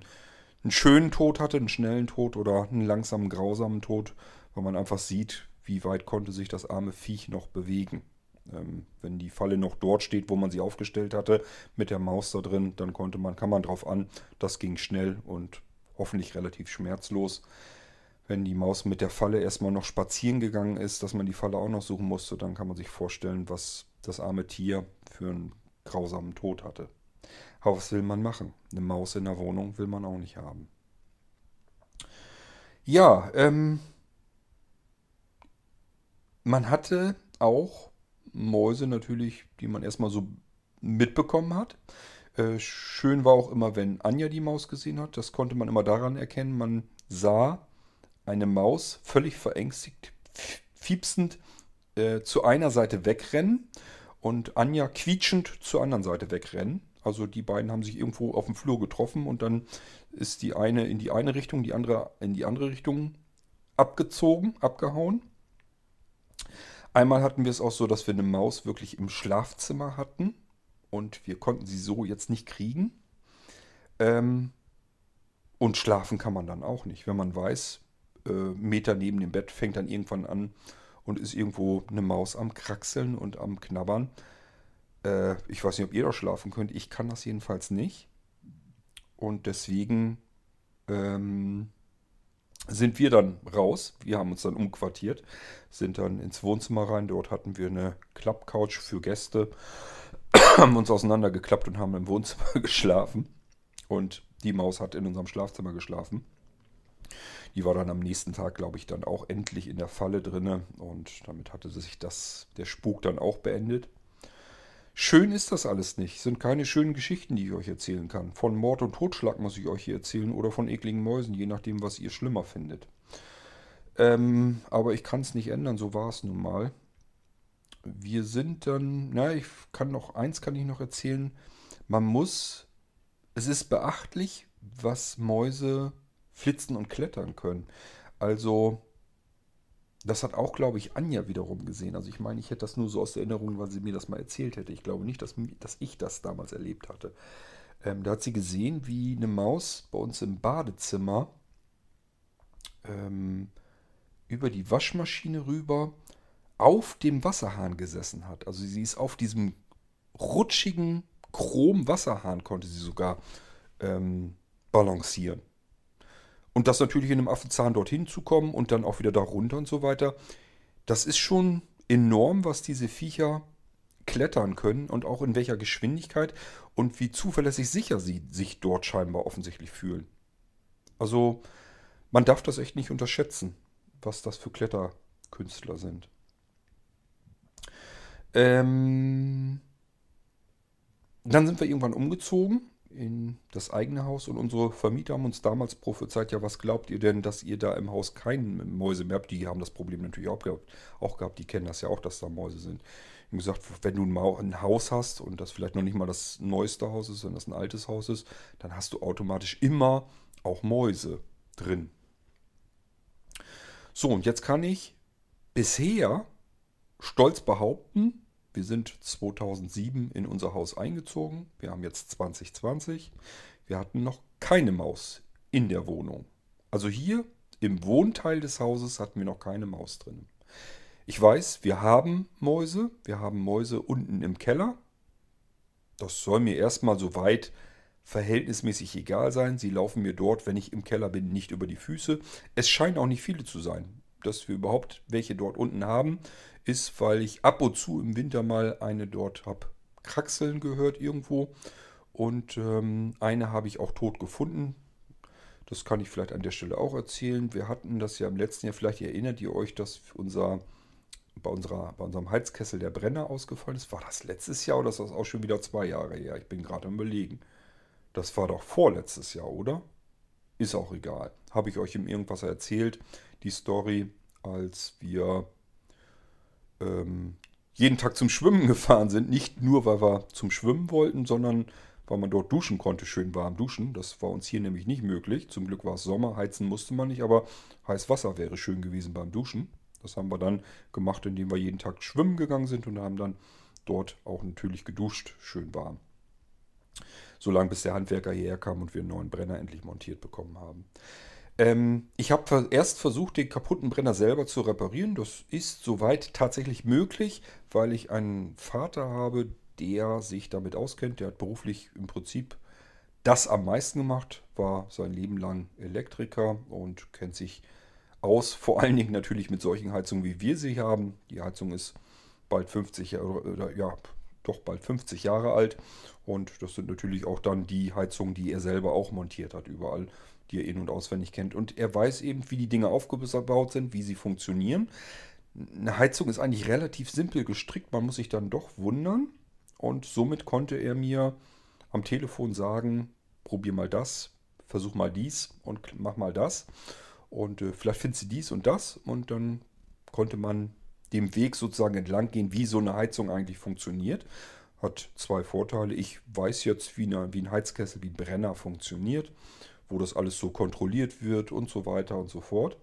einen schönen Tod hatte, einen schnellen Tod oder einen langsamen, grausamen Tod weil man einfach sieht, wie weit konnte sich das arme Viech noch bewegen. Ähm, wenn die Falle noch dort steht, wo man sie aufgestellt hatte, mit der Maus da drin, dann konnte man, kann man drauf an, das ging schnell und hoffentlich relativ schmerzlos. Wenn die Maus mit der Falle erstmal noch spazieren gegangen ist, dass man die Falle auch noch suchen musste, dann kann man sich vorstellen, was das arme Tier für einen grausamen Tod hatte. Aber was will man machen? Eine Maus in der Wohnung will man auch nicht haben. Ja, ähm, man hatte auch Mäuse natürlich, die man erstmal so mitbekommen hat. Äh, schön war auch immer, wenn Anja die Maus gesehen hat. Das konnte man immer daran erkennen. Man sah eine Maus völlig verängstigt, fiepsend äh, zu einer Seite wegrennen und Anja quietschend zur anderen Seite wegrennen. Also die beiden haben sich irgendwo auf dem Flur getroffen und dann ist die eine in die eine Richtung, die andere in die andere Richtung abgezogen, abgehauen. Einmal hatten wir es auch so, dass wir eine Maus wirklich im Schlafzimmer hatten und wir konnten sie so jetzt nicht kriegen. Ähm, und schlafen kann man dann auch nicht. Wenn man weiß, äh, Meter neben dem Bett fängt dann irgendwann an und ist irgendwo eine Maus am Kraxeln und am Knabbern. Äh, ich weiß nicht, ob ihr da schlafen könnt. Ich kann das jedenfalls nicht. Und deswegen ähm, sind wir dann raus. Wir haben uns dann umquartiert, sind dann ins Wohnzimmer rein. Dort hatten wir eine Klappcouch für Gäste, haben uns auseinandergeklappt und haben im Wohnzimmer geschlafen. Und die Maus hat in unserem Schlafzimmer geschlafen. Die war dann am nächsten Tag, glaube ich, dann auch endlich in der Falle drinne und damit hatte sich das, der Spuk dann auch beendet. Schön ist das alles nicht. Sind keine schönen Geschichten, die ich euch erzählen kann. Von Mord und Totschlag muss ich euch hier erzählen oder von ekligen Mäusen, je nachdem, was ihr schlimmer findet. Ähm, aber ich kann es nicht ändern, so war es nun mal. Wir sind dann, na, ich kann noch, eins kann ich noch erzählen. Man muss, es ist beachtlich, was Mäuse flitzen und klettern können. Also das hat auch, glaube ich, Anja wiederum gesehen. Also ich meine, ich hätte das nur so aus Erinnerung, weil sie mir das mal erzählt hätte. Ich glaube nicht, dass, dass ich das damals erlebt hatte. Ähm, da hat sie gesehen, wie eine Maus bei uns im Badezimmer ähm, über die Waschmaschine rüber auf dem Wasserhahn gesessen hat. Also sie ist auf diesem rutschigen Chrom-Wasserhahn, konnte sie sogar ähm, balancieren. Und das natürlich in einem Affenzahn dorthin zu kommen und dann auch wieder da runter und so weiter. Das ist schon enorm, was diese Viecher klettern können und auch in welcher Geschwindigkeit und wie zuverlässig sicher sie sich dort scheinbar offensichtlich fühlen. Also man darf das echt nicht unterschätzen, was das für Kletterkünstler sind. Ähm, dann sind wir irgendwann umgezogen in das eigene Haus und unsere Vermieter haben uns damals prophezeit, ja, was glaubt ihr denn, dass ihr da im Haus keine Mäuse mehr habt? Die haben das Problem natürlich auch gehabt, auch gehabt, die kennen das ja auch, dass da Mäuse sind. Habe gesagt, wenn du ein Haus hast und das vielleicht noch nicht mal das neueste Haus ist, sondern das ein altes Haus ist, dann hast du automatisch immer auch Mäuse drin. So, und jetzt kann ich bisher stolz behaupten, wir sind 2007 in unser Haus eingezogen. Wir haben jetzt 2020. Wir hatten noch keine Maus in der Wohnung. Also hier im Wohnteil des Hauses hatten wir noch keine Maus drin. Ich weiß, wir haben Mäuse. Wir haben Mäuse unten im Keller. Das soll mir erstmal soweit verhältnismäßig egal sein. Sie laufen mir dort, wenn ich im Keller bin, nicht über die Füße. Es scheinen auch nicht viele zu sein. Dass wir überhaupt welche dort unten haben, ist, weil ich ab und zu im Winter mal eine dort habe kraxeln gehört irgendwo. Und ähm, eine habe ich auch tot gefunden. Das kann ich vielleicht an der Stelle auch erzählen. Wir hatten das ja im letzten Jahr, vielleicht erinnert ihr euch, dass unser, bei, unserer, bei unserem Heizkessel der Brenner ausgefallen ist. War das letztes Jahr oder ist das auch schon wieder zwei Jahre her? Ich bin gerade am Überlegen. Das war doch vorletztes Jahr, oder? Ist auch egal. Habe ich euch im Irgendwas erzählt, die Story, als wir ähm, jeden Tag zum Schwimmen gefahren sind. Nicht nur, weil wir zum Schwimmen wollten, sondern weil man dort duschen konnte, schön warm duschen. Das war uns hier nämlich nicht möglich. Zum Glück war es Sommer, heizen musste man nicht, aber heiß Wasser wäre schön gewesen beim Duschen. Das haben wir dann gemacht, indem wir jeden Tag schwimmen gegangen sind und haben dann dort auch natürlich geduscht, schön warm. So lange bis der Handwerker hierher kam und wir einen neuen Brenner endlich montiert bekommen haben. Ähm, ich habe erst versucht, den kaputten Brenner selber zu reparieren. Das ist soweit tatsächlich möglich, weil ich einen Vater habe, der sich damit auskennt. Der hat beruflich im Prinzip das am meisten gemacht, war sein Leben lang Elektriker und kennt sich aus, vor allen Dingen natürlich mit solchen Heizungen, wie wir sie haben. Die Heizung ist bald 50 Jahre, oder ja, doch bald 50 Jahre alt. Und das sind natürlich auch dann die Heizungen, die er selber auch montiert hat, überall, die er in- und auswendig kennt. Und er weiß eben, wie die Dinge aufgebaut sind, wie sie funktionieren. Eine Heizung ist eigentlich relativ simpel gestrickt, man muss sich dann doch wundern. Und somit konnte er mir am Telefon sagen, probier mal das, versuch mal dies und mach mal das. Und äh, vielleicht findest du dies und das. Und dann konnte man dem Weg sozusagen entlang gehen, wie so eine Heizung eigentlich funktioniert. Hat zwei Vorteile. Ich weiß jetzt, wie, eine, wie ein Heizkessel, wie ein Brenner funktioniert, wo das alles so kontrolliert wird und so weiter und so fort.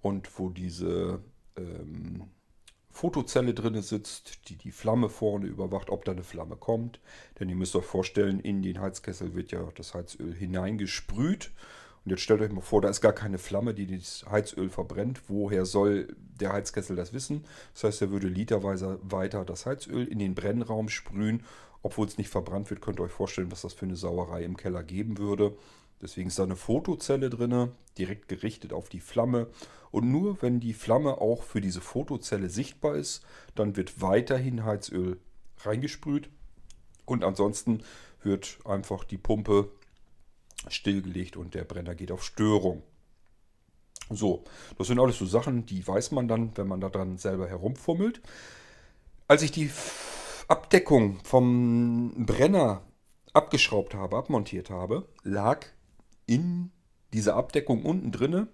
Und wo diese ähm, Fotozelle drin sitzt, die die Flamme vorne überwacht, ob da eine Flamme kommt. Denn ihr müsst euch vorstellen, in den Heizkessel wird ja das Heizöl hineingesprüht. Und jetzt stellt euch mal vor, da ist gar keine Flamme, die das Heizöl verbrennt. Woher soll der Heizkessel das wissen? Das heißt, er würde literweise weiter das Heizöl in den Brennraum sprühen. Obwohl es nicht verbrannt wird, könnt ihr euch vorstellen, was das für eine Sauerei im Keller geben würde. Deswegen ist da eine Fotozelle drin, direkt gerichtet auf die Flamme. Und nur wenn die Flamme auch für diese Fotozelle sichtbar ist, dann wird weiterhin Heizöl reingesprüht. Und ansonsten wird einfach die Pumpe stillgelegt und der Brenner geht auf Störung. So, das sind alles so Sachen, die weiß man dann, wenn man da dran selber herumfummelt. Als ich die Abdeckung vom Brenner abgeschraubt habe, abmontiert habe, lag in dieser Abdeckung unten drinne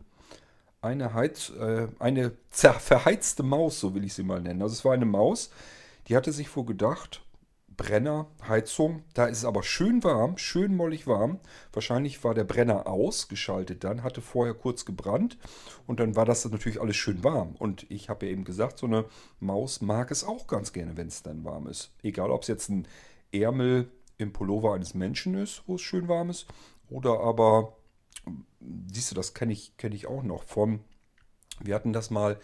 eine, Heiz, äh, eine verheizte Maus, so will ich sie mal nennen. Also es war eine Maus, die hatte sich wohl gedacht, Brenner, Heizung. Da ist es aber schön warm, schön mollig warm. Wahrscheinlich war der Brenner ausgeschaltet dann, hatte vorher kurz gebrannt und dann war das natürlich alles schön warm. Und ich habe ja eben gesagt, so eine Maus mag es auch ganz gerne, wenn es dann warm ist. Egal, ob es jetzt ein Ärmel im Pullover eines Menschen ist, wo es schön warm ist, oder aber, siehst du, das kenne ich, kenn ich auch noch von, wir hatten das mal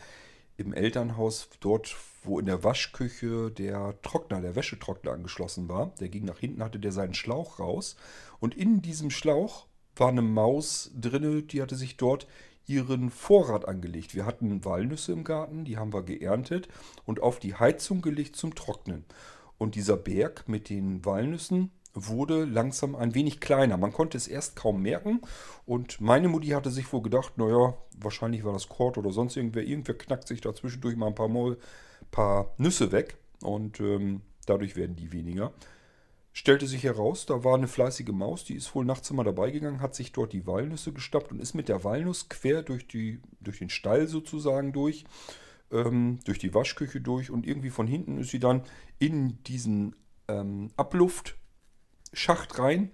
im Elternhaus, dort wo in der Waschküche der Trockner, der Wäschetrockner angeschlossen war. Der ging nach hinten, hatte der seinen Schlauch raus. Und in diesem Schlauch war eine Maus drinne, die hatte sich dort ihren Vorrat angelegt. Wir hatten Walnüsse im Garten, die haben wir geerntet und auf die Heizung gelegt zum Trocknen. Und dieser Berg mit den Walnüssen wurde langsam ein wenig kleiner. Man konnte es erst kaum merken. Und meine Mutti hatte sich wohl gedacht, naja, wahrscheinlich war das Kord oder sonst irgendwer. Irgendwer knackt sich da zwischendurch mal ein paar Mal paar Nüsse weg und ähm, dadurch werden die weniger. Stellte sich heraus, da war eine fleißige Maus, die ist wohl nachts immer dabei gegangen, hat sich dort die Walnüsse gestappt und ist mit der Walnuss quer durch, die, durch den Stall sozusagen durch, ähm, durch die Waschküche durch und irgendwie von hinten ist sie dann in diesen ähm, Abluftschacht rein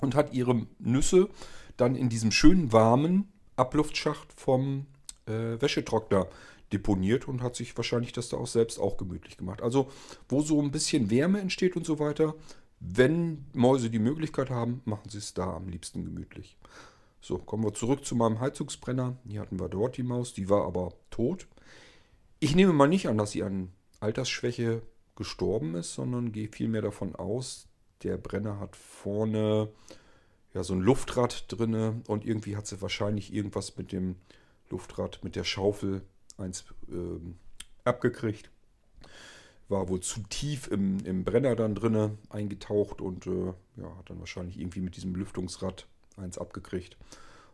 und hat ihre Nüsse dann in diesem schönen warmen Abluftschacht vom äh, Wäschetrockner deponiert und hat sich wahrscheinlich das da auch selbst auch gemütlich gemacht. Also wo so ein bisschen Wärme entsteht und so weiter, wenn Mäuse die Möglichkeit haben, machen sie es da am liebsten gemütlich. So, kommen wir zurück zu meinem Heizungsbrenner. Hier hatten wir dort die Maus, die war aber tot. Ich nehme mal nicht an, dass sie an Altersschwäche gestorben ist, sondern gehe vielmehr davon aus, der Brenner hat vorne ja so ein Luftrad drinne und irgendwie hat sie wahrscheinlich irgendwas mit dem Luftrad, mit der Schaufel eins ähm, abgekriegt. War wohl zu tief im, im Brenner dann drinne eingetaucht und äh, ja, hat dann wahrscheinlich irgendwie mit diesem Lüftungsrad eins abgekriegt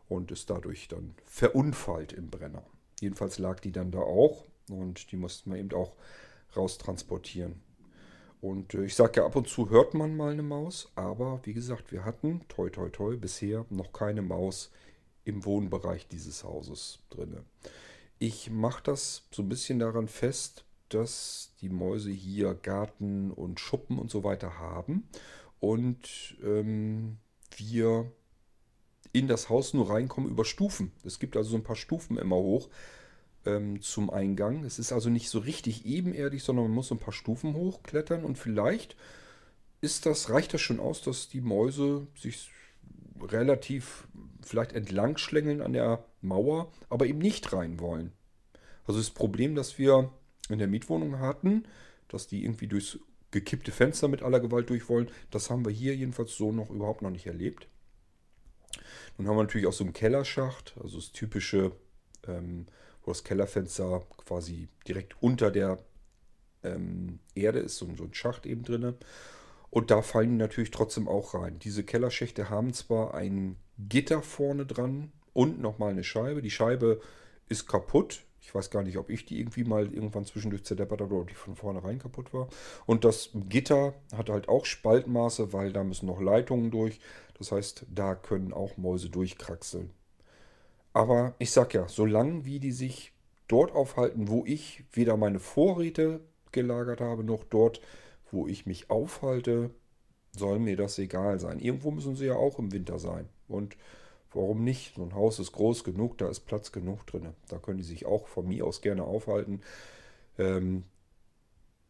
und ist dadurch dann verunfallt im Brenner. Jedenfalls lag die dann da auch und die mussten wir eben auch raustransportieren. Und äh, ich sage ja, ab und zu hört man mal eine Maus, aber wie gesagt, wir hatten, toi toi toi, bisher noch keine Maus im Wohnbereich dieses Hauses drinne. Ich mache das so ein bisschen daran fest, dass die Mäuse hier Garten und Schuppen und so weiter haben und ähm, wir in das Haus nur reinkommen über Stufen. Es gibt also so ein paar Stufen immer hoch ähm, zum Eingang. Es ist also nicht so richtig ebenerdig, sondern man muss so ein paar Stufen hochklettern und vielleicht ist das, reicht das schon aus, dass die Mäuse sich relativ vielleicht entlang schlängeln an der Mauer, aber eben nicht rein wollen. Also das Problem, das wir in der Mietwohnung hatten, dass die irgendwie durchs gekippte Fenster mit aller Gewalt durch wollen, das haben wir hier jedenfalls so noch überhaupt noch nicht erlebt. Nun haben wir natürlich auch so einen Kellerschacht, also das typische, ähm, wo das Kellerfenster quasi direkt unter der ähm, Erde ist, so, so ein Schacht eben drin. Und da fallen die natürlich trotzdem auch rein. Diese Kellerschächte haben zwar ein Gitter vorne dran und nochmal eine Scheibe. Die Scheibe ist kaputt. Ich weiß gar nicht, ob ich die irgendwie mal irgendwann zwischendurch zerdeppert habe oder ob die von vornherein kaputt war. Und das Gitter hat halt auch Spaltmaße, weil da müssen noch Leitungen durch. Das heißt, da können auch Mäuse durchkraxeln. Aber ich sag ja, solange wie die sich dort aufhalten, wo ich weder meine Vorräte gelagert habe, noch dort, wo ich mich aufhalte, soll mir das egal sein. Irgendwo müssen sie ja auch im Winter sein. Und warum nicht? So ein Haus ist groß genug, da ist Platz genug drin. Da können die sich auch von mir aus gerne aufhalten. Ähm,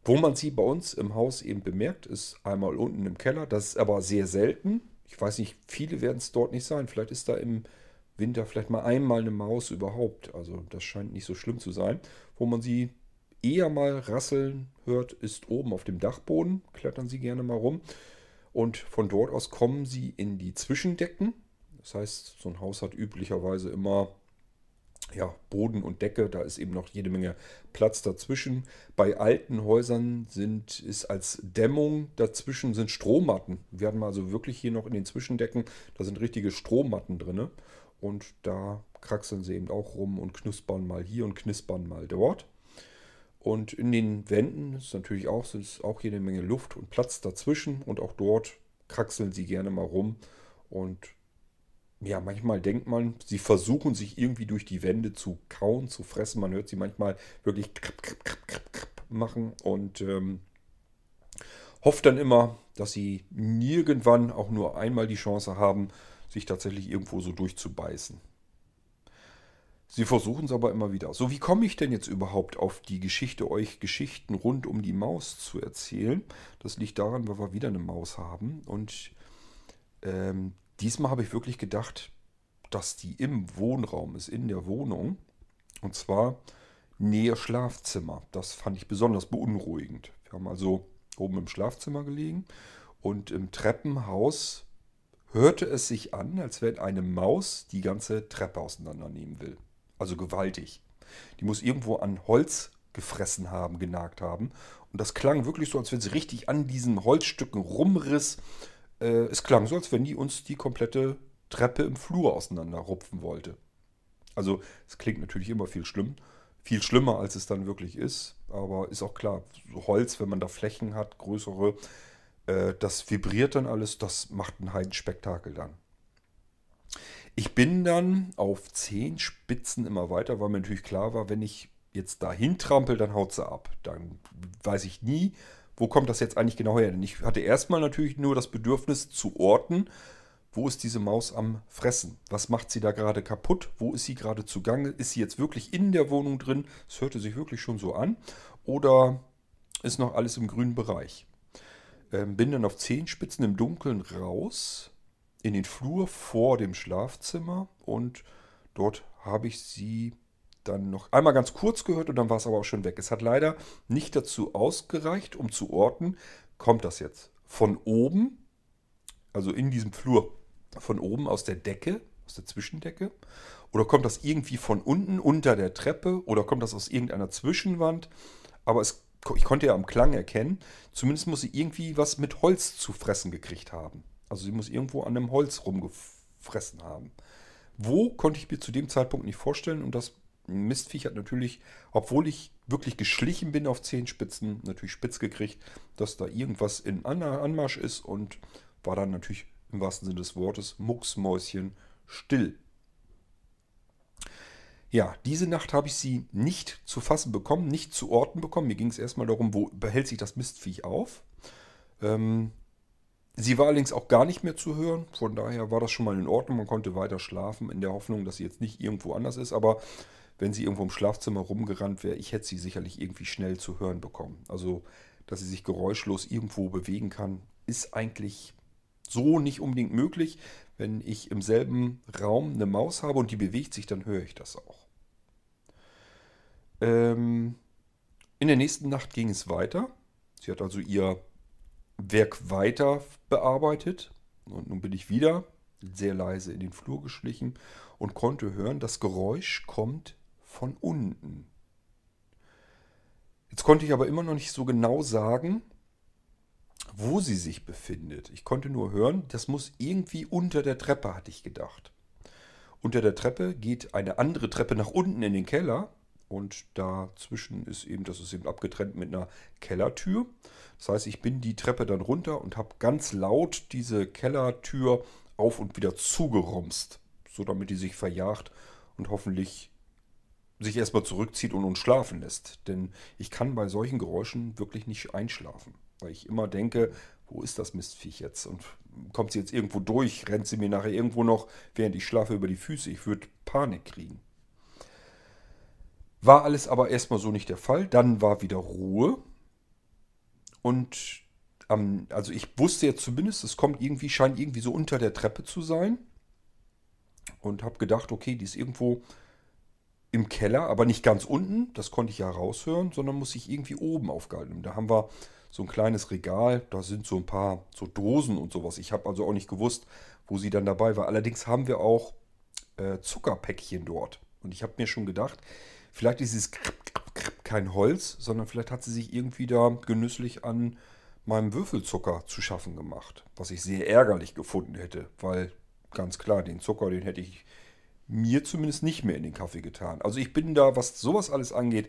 wo man sie bei uns im Haus eben bemerkt, ist einmal unten im Keller. Das ist aber sehr selten. Ich weiß nicht, viele werden es dort nicht sein. Vielleicht ist da im Winter vielleicht mal einmal eine Maus überhaupt. Also das scheint nicht so schlimm zu sein. Wo man sie eher mal rasseln hört, ist oben auf dem Dachboden. Klettern sie gerne mal rum. Und von dort aus kommen sie in die Zwischendecken. Das heißt, so ein Haus hat üblicherweise immer ja, Boden und Decke, da ist eben noch jede Menge Platz dazwischen. Bei alten Häusern sind, ist als Dämmung dazwischen sind Strohmatten. Wir hatten also wirklich hier noch in den Zwischendecken, da sind richtige Strohmatten drin. Und da kraxeln sie eben auch rum und knuspern mal hier und knispern mal dort. Und in den Wänden ist natürlich auch, ist auch jede Menge Luft und Platz dazwischen. Und auch dort kraxeln sie gerne mal rum. Und ja, manchmal denkt man, sie versuchen sich irgendwie durch die Wände zu kauen, zu fressen. Man hört sie manchmal wirklich kripp, kripp, kripp machen und ähm, hofft dann immer, dass sie nirgendwann auch nur einmal die Chance haben, sich tatsächlich irgendwo so durchzubeißen. Sie versuchen es aber immer wieder. So, wie komme ich denn jetzt überhaupt auf die Geschichte, euch Geschichten rund um die Maus zu erzählen? Das liegt daran, weil wir wieder eine Maus haben. Und ähm, diesmal habe ich wirklich gedacht, dass die im Wohnraum ist, in der Wohnung. Und zwar nähe Schlafzimmer. Das fand ich besonders beunruhigend. Wir haben also oben im Schlafzimmer gelegen und im Treppenhaus hörte es sich an, als wenn eine Maus die ganze Treppe auseinandernehmen will. Also gewaltig. Die muss irgendwo an Holz gefressen haben, genagt haben. Und das klang wirklich so, als wenn sie richtig an diesen Holzstücken rumriss. Äh, es klang so, als wenn die uns die komplette Treppe im Flur auseinanderrupfen wollte. Also es klingt natürlich immer viel schlimm. Viel schlimmer, als es dann wirklich ist. Aber ist auch klar, so Holz, wenn man da Flächen hat, größere, äh, das vibriert dann alles, das macht ein Heidenspektakel dann. Ich bin dann auf zehn Spitzen immer weiter, weil mir natürlich klar war, wenn ich jetzt dahin trampel, dann haut sie ab. Dann weiß ich nie, wo kommt das jetzt eigentlich genau her. Denn ich hatte erstmal natürlich nur das Bedürfnis zu orten, wo ist diese Maus am Fressen? Was macht sie da gerade kaputt? Wo ist sie gerade zugange? Ist sie jetzt wirklich in der Wohnung drin? Es hörte sich wirklich schon so an. Oder ist noch alles im grünen Bereich? Ähm, bin dann auf Zehenspitzen im Dunkeln raus in den Flur vor dem Schlafzimmer und dort habe ich sie dann noch einmal ganz kurz gehört und dann war es aber auch schon weg. Es hat leider nicht dazu ausgereicht, um zu orten, kommt das jetzt von oben, also in diesem Flur, von oben aus der Decke, aus der Zwischendecke, oder kommt das irgendwie von unten unter der Treppe oder kommt das aus irgendeiner Zwischenwand, aber es, ich konnte ja am Klang erkennen, zumindest muss sie irgendwie was mit Holz zu fressen gekriegt haben. Also sie muss irgendwo an einem Holz rumgefressen haben. Wo konnte ich mir zu dem Zeitpunkt nicht vorstellen und das Mistviech hat natürlich, obwohl ich wirklich geschlichen bin auf Zehenspitzen, natürlich spitz gekriegt, dass da irgendwas in Anmarsch ist und war dann natürlich im wahrsten Sinne des Wortes mucksmäuschen still. Ja, diese Nacht habe ich sie nicht zu fassen bekommen, nicht zu orten bekommen. Mir ging es erstmal darum, wo behält sich das Mistviech auf. Ähm, Sie war allerdings auch gar nicht mehr zu hören, von daher war das schon mal in Ordnung. Man konnte weiter schlafen, in der Hoffnung, dass sie jetzt nicht irgendwo anders ist. Aber wenn sie irgendwo im Schlafzimmer rumgerannt wäre, ich hätte sie sicherlich irgendwie schnell zu hören bekommen. Also, dass sie sich geräuschlos irgendwo bewegen kann, ist eigentlich so nicht unbedingt möglich. Wenn ich im selben Raum eine Maus habe und die bewegt sich, dann höre ich das auch. Ähm, in der nächsten Nacht ging es weiter. Sie hat also ihr Werk weiter bearbeitet. Und nun bin ich wieder sehr leise in den Flur geschlichen und konnte hören, das Geräusch kommt von unten. Jetzt konnte ich aber immer noch nicht so genau sagen, wo sie sich befindet. Ich konnte nur hören, das muss irgendwie unter der Treppe, hatte ich gedacht. Unter der Treppe geht eine andere Treppe nach unten in den Keller und dazwischen ist eben, das ist eben abgetrennt mit einer Kellertür. Das heißt, ich bin die Treppe dann runter und habe ganz laut diese Kellertür auf und wieder zugerumst, so damit die sich verjagt und hoffentlich sich erstmal zurückzieht und uns schlafen lässt. Denn ich kann bei solchen Geräuschen wirklich nicht einschlafen, weil ich immer denke, wo ist das Mistviech jetzt? Und kommt sie jetzt irgendwo durch, rennt sie mir nachher irgendwo noch, während ich schlafe, über die Füße. Ich würde Panik kriegen. War alles aber erstmal so nicht der Fall. Dann war wieder Ruhe. Und ähm, also ich wusste jetzt zumindest, es kommt irgendwie, scheint irgendwie so unter der Treppe zu sein. Und habe gedacht, okay, die ist irgendwo im Keller, aber nicht ganz unten. Das konnte ich ja raushören, sondern muss sich irgendwie oben aufgehalten. Da haben wir so ein kleines Regal, da sind so ein paar so Dosen und sowas. Ich habe also auch nicht gewusst, wo sie dann dabei war. Allerdings haben wir auch äh, Zuckerpäckchen dort. Und ich habe mir schon gedacht, vielleicht ist es kein Holz, sondern vielleicht hat sie sich irgendwie da genüsslich an meinem Würfelzucker zu schaffen gemacht. Was ich sehr ärgerlich gefunden hätte, weil ganz klar, den Zucker, den hätte ich mir zumindest nicht mehr in den Kaffee getan. Also ich bin da, was sowas alles angeht,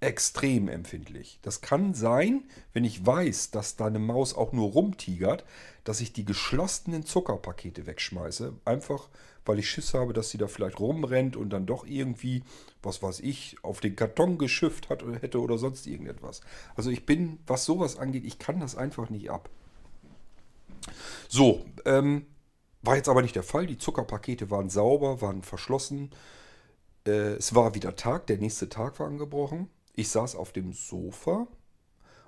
extrem empfindlich. Das kann sein, wenn ich weiß, dass da eine Maus auch nur rumtigert, dass ich die geschlossenen Zuckerpakete wegschmeiße. Einfach, weil ich Schiss habe, dass sie da vielleicht rumrennt und dann doch irgendwie, was weiß ich, auf den Karton geschifft hat oder hätte oder sonst irgendetwas. Also ich bin, was sowas angeht, ich kann das einfach nicht ab. So, ähm, war jetzt aber nicht der Fall. Die Zuckerpakete waren sauber, waren verschlossen. Äh, es war wieder Tag, der nächste Tag war angebrochen. Ich saß auf dem Sofa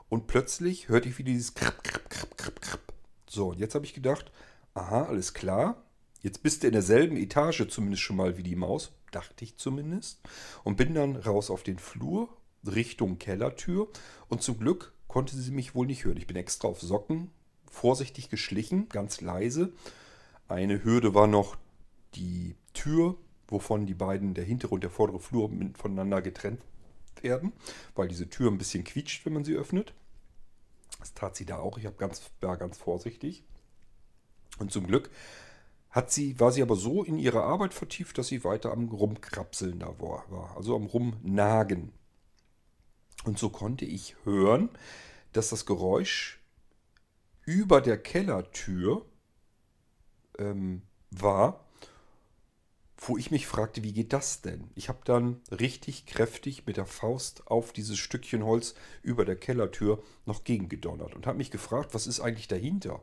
und plötzlich hörte ich wieder dieses Krapp, Krapp, Krapp, Krapp, Krapp. So, und jetzt habe ich gedacht, aha, alles klar. Jetzt bist du in derselben Etage zumindest schon mal wie die Maus, dachte ich zumindest. Und bin dann raus auf den Flur Richtung Kellertür. Und zum Glück konnte sie mich wohl nicht hören. Ich bin extra auf Socken vorsichtig geschlichen, ganz leise. Eine Hürde war noch die Tür, wovon die beiden, der hintere und der vordere Flur, voneinander getrennt werden, weil diese Tür ein bisschen quietscht, wenn man sie öffnet. Das tat sie da auch. Ich ganz, war ganz vorsichtig. Und zum Glück hat sie, war sie aber so in ihre Arbeit vertieft, dass sie weiter am Rumkrapseln da war. Also am Rumnagen. Und so konnte ich hören, dass das Geräusch über der Kellertür ähm, war wo ich mich fragte, wie geht das denn? Ich habe dann richtig kräftig mit der Faust auf dieses Stückchen Holz über der Kellertür noch gegengedonnert und habe mich gefragt, was ist eigentlich dahinter?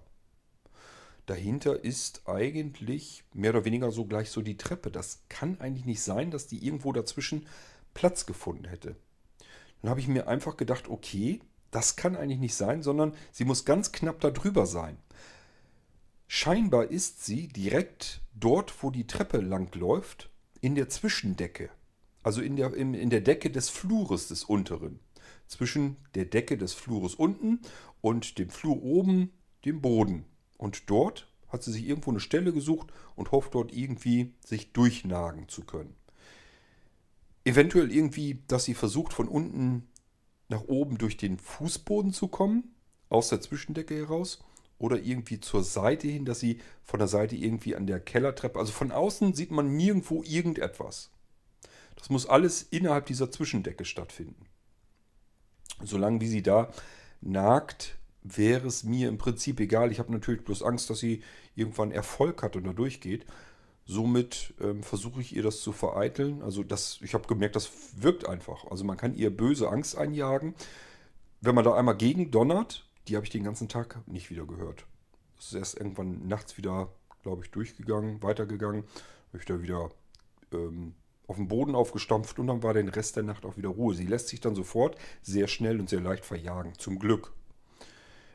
Dahinter ist eigentlich mehr oder weniger so gleich so die Treppe. Das kann eigentlich nicht sein, dass die irgendwo dazwischen Platz gefunden hätte. Dann habe ich mir einfach gedacht, okay, das kann eigentlich nicht sein, sondern sie muss ganz knapp da drüber sein. Scheinbar ist sie direkt dort, wo die Treppe langläuft, in der Zwischendecke. Also in der, in, in der Decke des Flures des unteren. Zwischen der Decke des Flures unten und dem Flur oben, dem Boden. Und dort hat sie sich irgendwo eine Stelle gesucht und hofft dort irgendwie sich durchnagen zu können. Eventuell irgendwie, dass sie versucht von unten nach oben durch den Fußboden zu kommen, aus der Zwischendecke heraus oder irgendwie zur Seite hin, dass sie von der Seite irgendwie an der Kellertreppe, also von außen sieht man nirgendwo irgendetwas. Das muss alles innerhalb dieser Zwischendecke stattfinden. Solange wie sie da nagt, wäre es mir im Prinzip egal. Ich habe natürlich bloß Angst, dass sie irgendwann Erfolg hat und da durchgeht. Somit ähm, versuche ich ihr das zu vereiteln. Also das, ich habe gemerkt, das wirkt einfach. Also man kann ihr böse Angst einjagen. Wenn man da einmal gegen donnert, die habe ich den ganzen Tag nicht wieder gehört. Das ist erst irgendwann nachts wieder, glaube ich, durchgegangen, weitergegangen. Habe ich da wieder ähm, auf den Boden aufgestampft und dann war den Rest der Nacht auch wieder Ruhe. Sie lässt sich dann sofort sehr schnell und sehr leicht verjagen, zum Glück.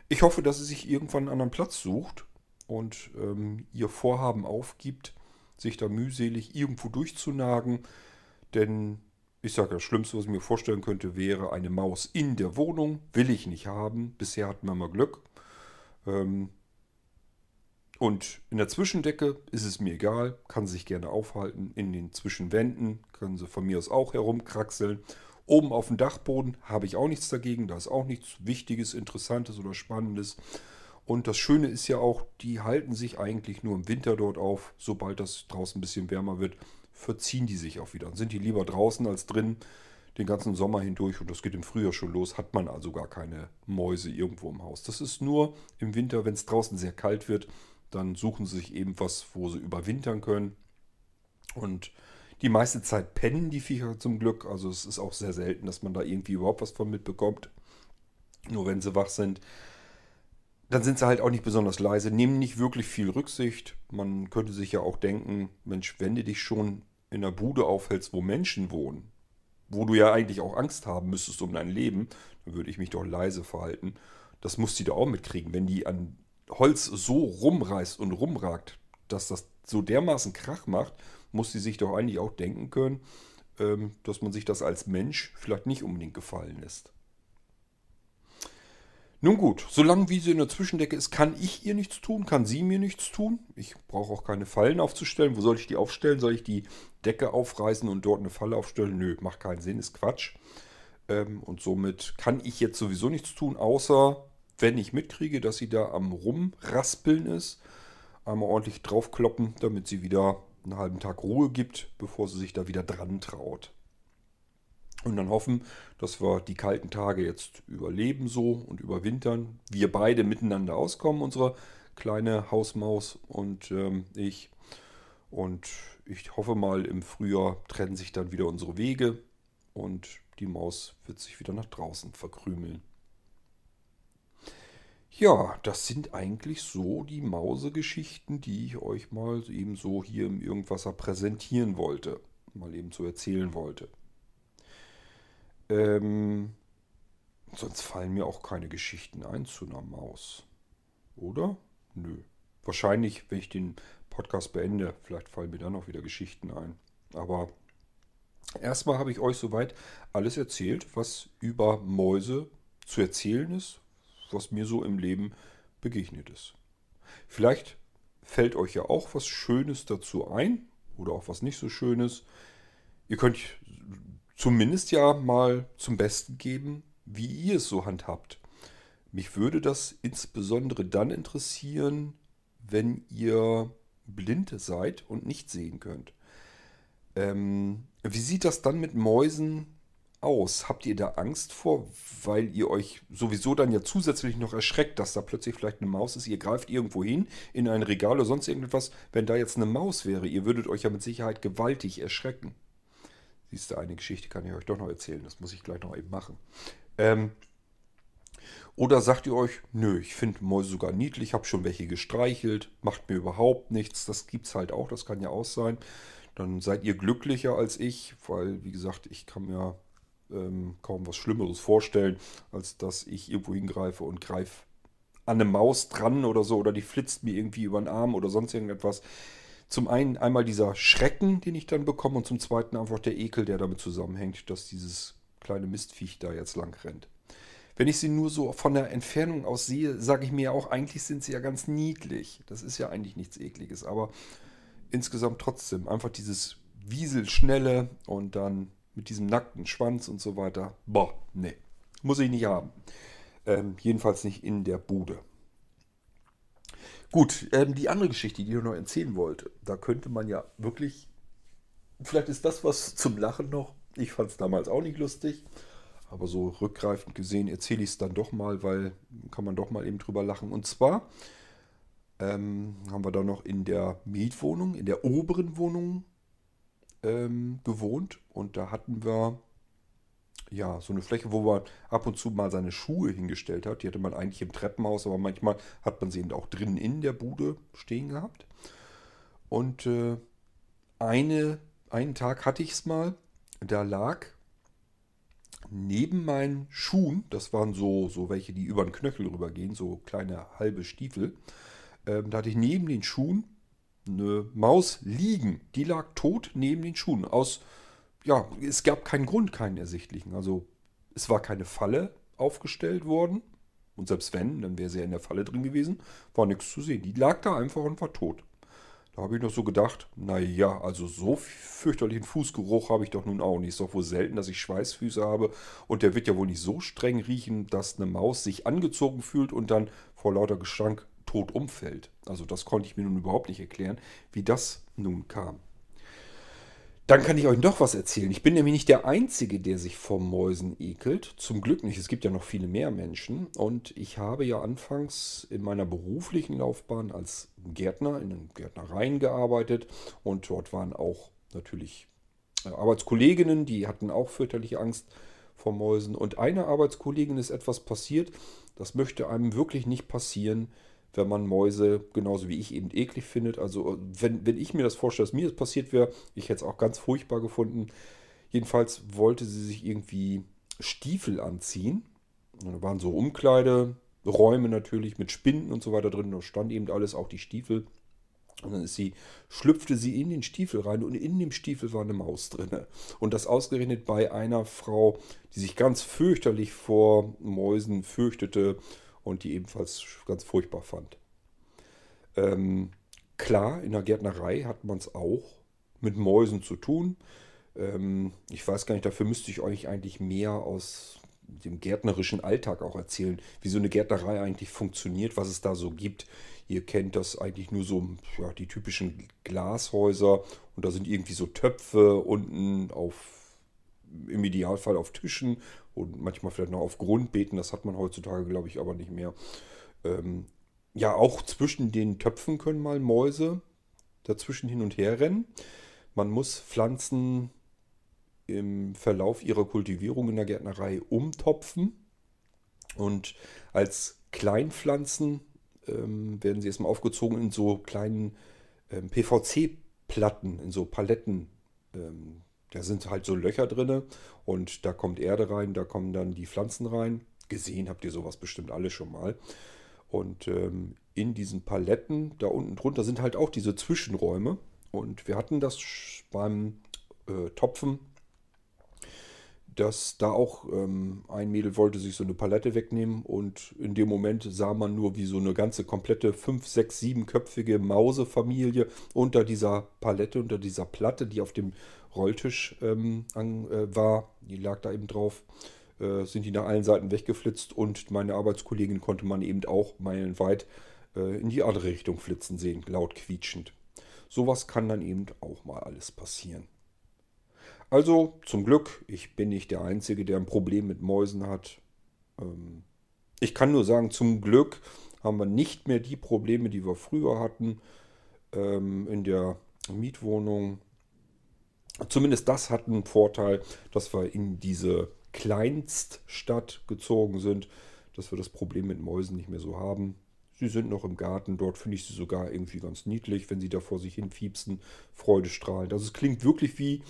Ich hoffe, dass sie sich irgendwann einen anderen Platz sucht und ähm, ihr Vorhaben aufgibt, sich da mühselig irgendwo durchzunagen, denn ich sage, das Schlimmste, was ich mir vorstellen könnte, wäre eine Maus in der Wohnung. Will ich nicht haben. Bisher hatten wir mal Glück. Ähm, und in der Zwischendecke ist es mir egal, kann sich gerne aufhalten. In den Zwischenwänden können sie von mir aus auch herumkraxeln. Oben auf dem Dachboden habe ich auch nichts dagegen. Da ist auch nichts Wichtiges, Interessantes oder Spannendes. Und das Schöne ist ja auch, die halten sich eigentlich nur im Winter dort auf. Sobald das draußen ein bisschen wärmer wird, verziehen die sich auch wieder. Dann sind die lieber draußen als drin den ganzen Sommer hindurch. Und das geht im Frühjahr schon los. Hat man also gar keine Mäuse irgendwo im Haus. Das ist nur im Winter, wenn es draußen sehr kalt wird, dann suchen sie sich eben was, wo sie überwintern können. Und die meiste Zeit pennen die Viecher zum Glück. Also es ist auch sehr selten, dass man da irgendwie überhaupt was von mitbekommt. Nur wenn sie wach sind, dann sind sie halt auch nicht besonders leise, nehmen nicht wirklich viel Rücksicht. Man könnte sich ja auch denken, Mensch, wenn du dich schon in einer Bude aufhältst, wo Menschen wohnen, wo du ja eigentlich auch Angst haben müsstest um dein Leben, dann würde ich mich doch leise verhalten. Das muss die da auch mitkriegen. Wenn die an Holz so rumreißt und rumragt, dass das so dermaßen Krach macht, muss sie sich doch eigentlich auch denken können, ähm, dass man sich das als Mensch vielleicht nicht unbedingt gefallen lässt. Nun gut, solange wie sie in der Zwischendecke ist, kann ich ihr nichts tun, kann sie mir nichts tun. Ich brauche auch keine Fallen aufzustellen. Wo soll ich die aufstellen? Soll ich die Decke aufreißen und dort eine Falle aufstellen? Nö, macht keinen Sinn, ist Quatsch. Ähm, und somit kann ich jetzt sowieso nichts tun, außer wenn ich mitkriege, dass sie da am Rumraspeln ist, einmal ordentlich draufkloppen, damit sie wieder einen halben Tag Ruhe gibt, bevor sie sich da wieder dran traut. Und dann hoffen, dass wir die kalten Tage jetzt überleben so und überwintern. Wir beide miteinander auskommen, unsere kleine Hausmaus und ähm, ich. Und ich hoffe mal, im Frühjahr trennen sich dann wieder unsere Wege und die Maus wird sich wieder nach draußen verkrümeln. Ja, das sind eigentlich so die Mausegeschichten, die ich euch mal eben so hier im Irgendwasser präsentieren wollte. Mal eben so erzählen wollte. Ähm, sonst fallen mir auch keine Geschichten ein zu einer Maus. Oder? Nö. Wahrscheinlich, wenn ich den Podcast beende, vielleicht fallen mir dann noch wieder Geschichten ein. Aber erstmal habe ich euch soweit alles erzählt, was über Mäuse zu erzählen ist, was mir so im Leben begegnet ist. Vielleicht fällt euch ja auch was Schönes dazu ein oder auch was nicht so Schönes. Ihr könnt zumindest ja mal zum Besten geben, wie ihr es so handhabt. Mich würde das insbesondere dann interessieren, wenn ihr blind seid und nicht sehen könnt. Ähm, wie sieht das dann mit Mäusen aus? Habt ihr da Angst vor, weil ihr euch sowieso dann ja zusätzlich noch erschreckt, dass da plötzlich vielleicht eine Maus ist? Ihr greift irgendwo hin, in ein Regal oder sonst irgendetwas. Wenn da jetzt eine Maus wäre, ihr würdet euch ja mit Sicherheit gewaltig erschrecken. Siehst du, eine Geschichte kann ich euch doch noch erzählen. Das muss ich gleich noch eben machen. Ähm, oder sagt ihr euch, nö, ich finde Mäuse sogar niedlich, habe schon welche gestreichelt, macht mir überhaupt nichts. Das gibt es halt auch, das kann ja auch sein. Dann seid ihr glücklicher als ich, weil, wie gesagt, ich kann mir ähm, kaum was Schlimmeres vorstellen, als dass ich irgendwo hingreife und greife an eine Maus dran oder so oder die flitzt mir irgendwie über den Arm oder sonst irgendetwas. Zum einen einmal dieser Schrecken, den ich dann bekomme und zum zweiten einfach der Ekel, der damit zusammenhängt, dass dieses kleine Mistviech da jetzt lang rennt. Wenn ich sie nur so von der Entfernung aus sehe, sage ich mir ja auch, eigentlich sind sie ja ganz niedlich. Das ist ja eigentlich nichts Ekliges, aber insgesamt trotzdem einfach dieses Wieselschnelle und dann mit diesem nackten Schwanz und so weiter. Boah, nee. Muss ich nicht haben. Ähm, jedenfalls nicht in der Bude. Gut, ähm, die andere Geschichte, die ich noch erzählen wollte, da könnte man ja wirklich, vielleicht ist das was zum Lachen noch. Ich fand es damals auch nicht lustig, aber so rückgreifend gesehen erzähle ich es dann doch mal, weil kann man doch mal eben drüber lachen. Und zwar ähm, haben wir da noch in der Mietwohnung, in der oberen Wohnung ähm, gewohnt und da hatten wir ja so eine Fläche, wo man ab und zu mal seine Schuhe hingestellt hat. Die hatte man eigentlich im Treppenhaus, aber manchmal hat man sie eben auch drinnen in der Bude stehen gehabt. Und äh, eine, einen Tag hatte ich es mal, da lag neben meinen Schuhen, das waren so, so welche, die über den Knöchel rübergehen, so kleine halbe Stiefel, ähm, da hatte ich neben den Schuhen eine Maus liegen. Die lag tot neben den Schuhen. Aus, ja, es gab keinen Grund, keinen ersichtlichen. Also es war keine Falle aufgestellt worden. Und selbst wenn, dann wäre sie ja in der Falle drin gewesen, war nichts zu sehen. Die lag da einfach und war tot. Da habe ich noch so gedacht, naja, also so fürchterlichen Fußgeruch habe ich doch nun auch nicht. Ist doch wohl selten, dass ich Schweißfüße habe. Und der wird ja wohl nicht so streng riechen, dass eine Maus sich angezogen fühlt und dann vor lauter Gestank tot umfällt. Also das konnte ich mir nun überhaupt nicht erklären, wie das nun kam. Dann kann ich euch doch was erzählen. Ich bin nämlich nicht der Einzige, der sich vor Mäusen ekelt. Zum Glück nicht. Es gibt ja noch viele mehr Menschen. Und ich habe ja anfangs in meiner beruflichen Laufbahn als Gärtner in den Gärtnereien gearbeitet. Und dort waren auch natürlich äh, Arbeitskolleginnen, die hatten auch fürchterliche Angst vor Mäusen. Und einer Arbeitskollegin ist etwas passiert. Das möchte einem wirklich nicht passieren wenn man Mäuse genauso wie ich eben eklig findet. Also wenn, wenn ich mir das vorstelle, dass mir das passiert wäre, ich hätte es auch ganz furchtbar gefunden. Jedenfalls wollte sie sich irgendwie Stiefel anziehen. Und da waren so Umkleideräume natürlich mit Spinden und so weiter drin. Da stand eben alles, auch die Stiefel. Und dann ist sie, schlüpfte sie in den Stiefel rein und in dem Stiefel war eine Maus drin. Und das ausgerechnet bei einer Frau, die sich ganz fürchterlich vor Mäusen fürchtete und die ebenfalls ganz furchtbar fand. Ähm, klar, in der Gärtnerei hat man es auch mit Mäusen zu tun. Ähm, ich weiß gar nicht, dafür müsste ich euch eigentlich mehr aus dem gärtnerischen Alltag auch erzählen, wie so eine Gärtnerei eigentlich funktioniert, was es da so gibt. Ihr kennt das eigentlich nur so, ja, die typischen Glashäuser und da sind irgendwie so Töpfe unten auf, im Idealfall auf Tischen und manchmal vielleicht noch auf Grundbeeten. Das hat man heutzutage, glaube ich, aber nicht mehr. Ähm, ja, auch zwischen den Töpfen können mal Mäuse dazwischen hin und her rennen. Man muss Pflanzen im Verlauf ihrer Kultivierung in der Gärtnerei umtopfen. Und als Kleinpflanzen ähm, werden sie erstmal aufgezogen in so kleinen ähm, PVC-Platten, in so Paletten. Ähm, da sind halt so Löcher drin und da kommt Erde rein, da kommen dann die Pflanzen rein. Gesehen habt ihr sowas bestimmt alle schon mal. Und ähm, in diesen Paletten, da unten drunter, sind halt auch diese Zwischenräume. Und wir hatten das beim äh, Topfen, dass da auch ähm, ein Mädel wollte sich so eine Palette wegnehmen und in dem Moment sah man nur, wie so eine ganze komplette 5, 6, 7-köpfige Mausefamilie unter dieser Palette, unter dieser Platte, die auf dem Rolltisch ähm, an, äh, war, die lag da eben drauf, äh, sind die nach allen Seiten weggeflitzt und meine Arbeitskollegin konnte man eben auch meilenweit äh, in die andere Richtung flitzen sehen, laut quietschend. Sowas kann dann eben auch mal alles passieren. Also zum Glück, ich bin nicht der Einzige, der ein Problem mit Mäusen hat. Ähm, ich kann nur sagen, zum Glück haben wir nicht mehr die Probleme, die wir früher hatten ähm, in der Mietwohnung. Zumindest das hat einen Vorteil, dass wir in diese Kleinststadt gezogen sind, dass wir das Problem mit Mäusen nicht mehr so haben. Sie sind noch im Garten, dort finde ich sie sogar irgendwie ganz niedlich, wenn sie da vor sich hin fiepsen, freudestrahlend. Also es klingt wirklich wie,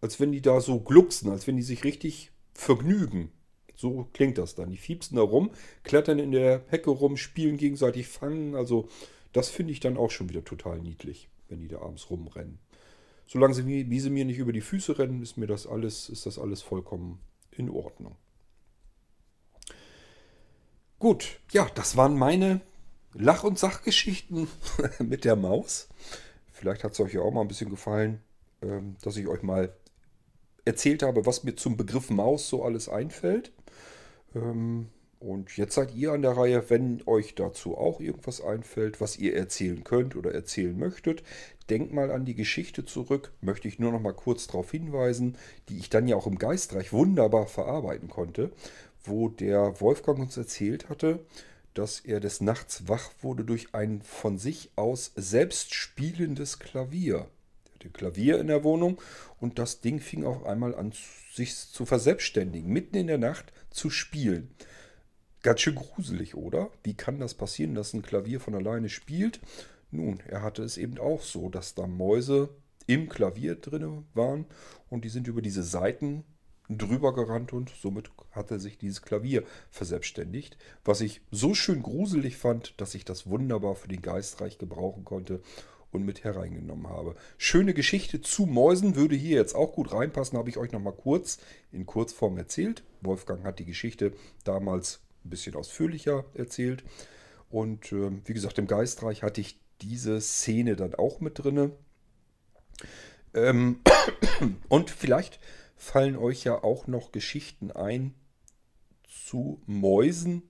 als wenn die da so glucksen, als wenn die sich richtig vergnügen. So klingt das dann. Die fiepsen da rum, klettern in der Hecke rum, spielen gegenseitig fangen. Also das finde ich dann auch schon wieder total niedlich, wenn die da abends rumrennen. Solange sie, wie sie mir nicht über die Füße rennen, ist mir das alles, ist das alles vollkommen in Ordnung. Gut, ja, das waren meine Lach- und Sachgeschichten mit der Maus. Vielleicht hat es euch ja auch mal ein bisschen gefallen, ähm, dass ich euch mal erzählt habe, was mir zum Begriff Maus so alles einfällt. Und jetzt seid ihr an der Reihe, wenn euch dazu auch irgendwas einfällt, was ihr erzählen könnt oder erzählen möchtet. Denkt mal an die Geschichte zurück, möchte ich nur noch mal kurz darauf hinweisen, die ich dann ja auch im Geistreich wunderbar verarbeiten konnte, wo der Wolfgang uns erzählt hatte, dass er des Nachts wach wurde durch ein von sich aus selbst spielendes Klavier. Er hatte Klavier in der Wohnung und das Ding fing auf einmal an, sich zu verselbstständigen, mitten in der Nacht zu spielen. Ganz schön gruselig, oder? Wie kann das passieren, dass ein Klavier von alleine spielt? Nun, er hatte es eben auch so, dass da Mäuse im Klavier drin waren und die sind über diese Seiten drüber gerannt und somit hatte sich dieses Klavier verselbstständigt, was ich so schön gruselig fand, dass ich das wunderbar für den Geistreich gebrauchen konnte und mit hereingenommen habe. Schöne Geschichte zu Mäusen würde hier jetzt auch gut reinpassen, habe ich euch nochmal kurz in Kurzform erzählt. Wolfgang hat die Geschichte damals ein bisschen ausführlicher erzählt. Und äh, wie gesagt, im Geistreich hatte ich diese Szene dann auch mit drinne. Ähm, und vielleicht fallen euch ja auch noch Geschichten ein zu Mäusen.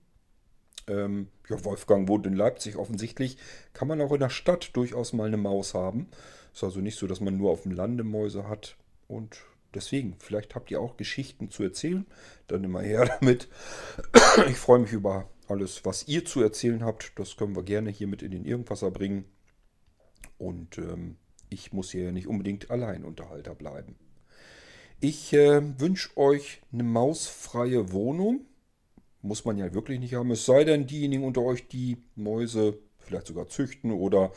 Ähm, ja, Wolfgang wohnt in Leipzig offensichtlich. Kann man auch in der Stadt durchaus mal eine Maus haben. Ist also nicht so, dass man nur auf dem Lande Mäuse hat. Und deswegen, vielleicht habt ihr auch Geschichten zu erzählen. Dann immer her damit. Ich freue mich über alles, was ihr zu erzählen habt. Das können wir gerne hier mit in den Irgendwasser bringen. Und ähm, ich muss hier ja nicht unbedingt Alleinunterhalter bleiben. Ich äh, wünsche euch eine mausfreie Wohnung. Muss man ja wirklich nicht haben. Es sei denn, diejenigen unter euch, die Mäuse vielleicht sogar züchten oder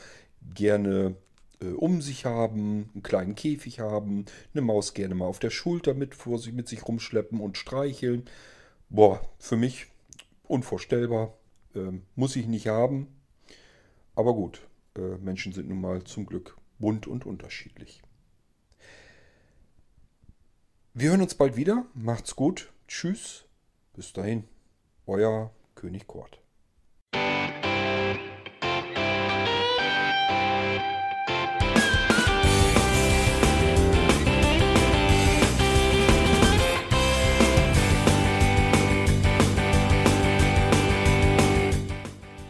gerne äh, um sich haben, einen kleinen Käfig haben, eine Maus gerne mal auf der Schulter mit vor sich mit sich rumschleppen und streicheln. Boah, für mich unvorstellbar. Äh, muss ich nicht haben. Aber gut, äh, Menschen sind nun mal zum Glück bunt und unterschiedlich. Wir hören uns bald wieder. Macht's gut. Tschüss. Bis dahin. Euer König Kort.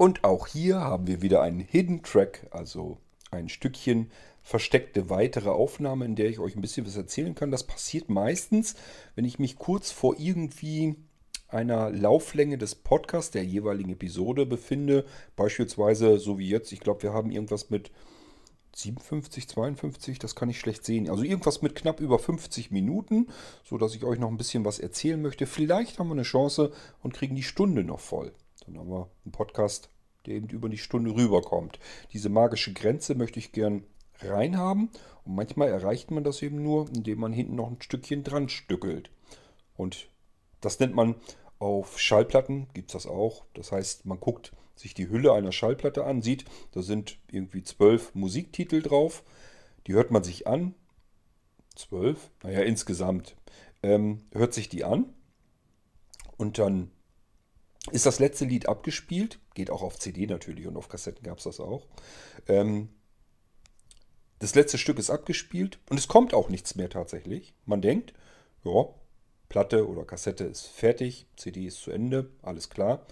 Und auch hier haben wir wieder einen Hidden Track, also ein Stückchen versteckte weitere Aufnahme, in der ich euch ein bisschen was erzählen kann. Das passiert meistens, wenn ich mich kurz vor irgendwie einer Lauflänge des Podcasts der jeweiligen Episode befinde. Beispielsweise so wie jetzt. Ich glaube, wir haben irgendwas mit 57, 52, das kann ich schlecht sehen. Also irgendwas mit knapp über 50 Minuten, sodass ich euch noch ein bisschen was erzählen möchte. Vielleicht haben wir eine Chance und kriegen die Stunde noch voll. Dann haben wir einen Podcast, der eben über die Stunde rüberkommt. Diese magische Grenze möchte ich gern reinhaben. Und manchmal erreicht man das eben nur, indem man hinten noch ein Stückchen dran stückelt. Und das nennt man auf Schallplatten, gibt es das auch. Das heißt, man guckt sich die Hülle einer Schallplatte an, sieht, da sind irgendwie zwölf Musiktitel drauf. Die hört man sich an. Zwölf? Naja, insgesamt. Ähm, hört sich die an. Und dann ist das letzte Lied abgespielt. Geht auch auf CD natürlich und auf Kassetten gab es das auch. Ähm, das letzte Stück ist abgespielt und es kommt auch nichts mehr tatsächlich. Man denkt, ja, Platte oder Kassette ist fertig, CD ist zu Ende, alles klar.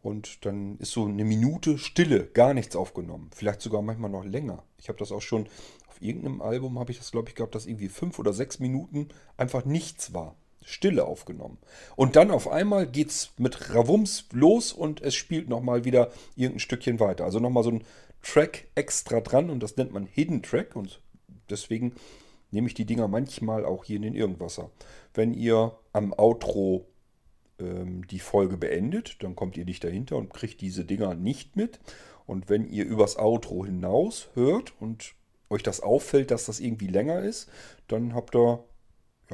Und dann ist so eine Minute Stille, gar nichts aufgenommen. Vielleicht sogar manchmal noch länger. Ich habe das auch schon auf irgendeinem Album, habe ich das glaube ich gehabt, dass irgendwie fünf oder sechs Minuten einfach nichts war. Stille aufgenommen. Und dann auf einmal geht es mit Ravums los und es spielt nochmal wieder irgendein Stückchen weiter. Also nochmal so ein Track extra dran und das nennt man Hidden Track und deswegen nehme ich die Dinger manchmal auch hier in den Irgendwasser. Wenn ihr am Outro ähm, die Folge beendet, dann kommt ihr nicht dahinter und kriegt diese Dinger nicht mit. Und wenn ihr übers Outro hinaus hört und euch das auffällt, dass das irgendwie länger ist, dann habt ihr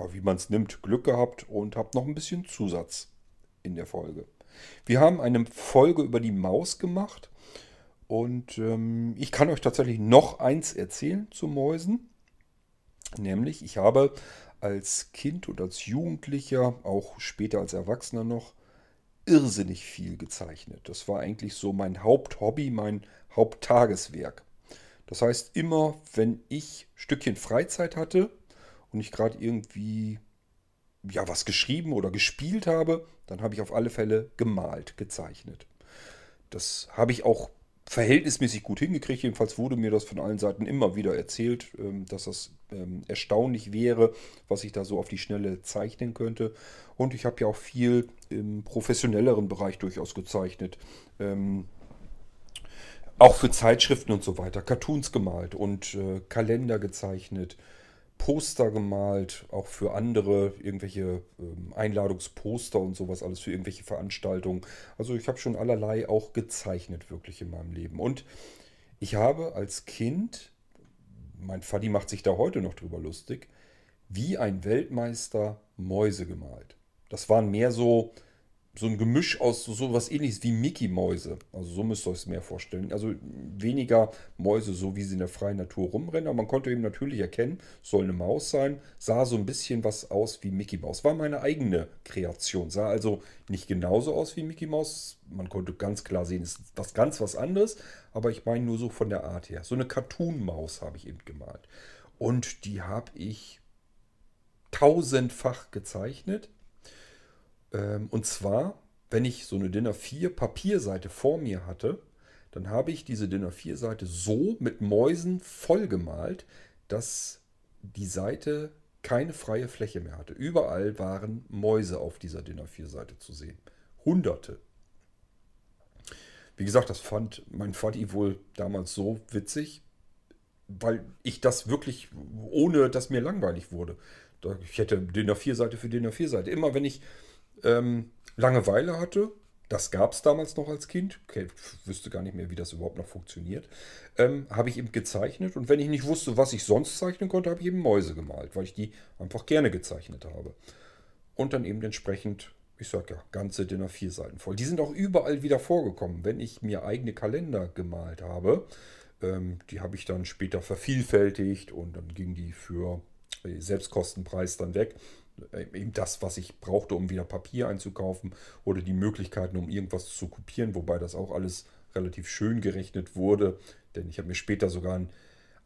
ja, wie man es nimmt, Glück gehabt und habe noch ein bisschen Zusatz in der Folge. Wir haben eine Folge über die Maus gemacht und ähm, ich kann euch tatsächlich noch eins erzählen zu Mäusen. Nämlich, ich habe als Kind und als Jugendlicher, auch später als Erwachsener noch, irrsinnig viel gezeichnet. Das war eigentlich so mein Haupthobby, mein Haupttageswerk. Das heißt, immer wenn ich Stückchen Freizeit hatte, und ich gerade irgendwie ja was geschrieben oder gespielt habe, dann habe ich auf alle Fälle gemalt, gezeichnet. Das habe ich auch verhältnismäßig gut hingekriegt. Jedenfalls wurde mir das von allen Seiten immer wieder erzählt, ähm, dass das ähm, erstaunlich wäre, was ich da so auf die Schnelle zeichnen könnte. Und ich habe ja auch viel im professionelleren Bereich durchaus gezeichnet. Ähm, auch für Zeitschriften und so weiter. Cartoons gemalt und äh, Kalender gezeichnet. Poster gemalt, auch für andere, irgendwelche ähm, Einladungsposter und sowas, alles für irgendwelche Veranstaltungen. Also ich habe schon allerlei auch gezeichnet wirklich in meinem Leben. Und ich habe als Kind, mein Vati macht sich da heute noch drüber lustig, wie ein Weltmeister Mäuse gemalt. Das waren mehr so so ein Gemisch aus so was ähnliches wie Mickey-Mäuse. Also so müsst ihr euch es mehr vorstellen. Also weniger Mäuse, so wie sie in der freien Natur rumrennen. Aber man konnte eben natürlich erkennen, soll eine Maus sein. Sah so ein bisschen was aus wie Mickey Maus. War meine eigene Kreation. Sah also nicht genauso aus wie Mickey Maus. Man konnte ganz klar sehen, es ist was ganz was anderes. Aber ich meine nur so von der Art her. So eine Cartoon-Maus habe ich eben gemalt. Und die habe ich tausendfach gezeichnet und zwar, wenn ich so eine DIN A4 Papierseite vor mir hatte, dann habe ich diese DIN A4 Seite so mit Mäusen vollgemalt, dass die Seite keine freie Fläche mehr hatte. Überall waren Mäuse auf dieser DIN A4 Seite zu sehen. Hunderte. Wie gesagt, das fand mein Vati wohl damals so witzig, weil ich das wirklich, ohne dass mir langweilig wurde. Ich hätte DIN A4 Seite für DIN A4 Seite. Immer wenn ich ähm, Langeweile hatte. Das gab es damals noch als Kind. Okay, wüsste gar nicht mehr, wie das überhaupt noch funktioniert. Ähm, habe ich eben gezeichnet. Und wenn ich nicht wusste, was ich sonst zeichnen konnte, habe ich eben Mäuse gemalt, weil ich die einfach gerne gezeichnet habe. Und dann eben entsprechend, ich sage ja, ganze Dinner vier Seiten voll. Die sind auch überall wieder vorgekommen. Wenn ich mir eigene Kalender gemalt habe, ähm, die habe ich dann später vervielfältigt und dann ging die für Selbstkostenpreis dann weg. Äh, eben das, was ich brauchte, um wieder Papier einzukaufen oder die Möglichkeiten, um irgendwas zu kopieren, wobei das auch alles relativ schön gerechnet wurde, denn ich habe mir später sogar einen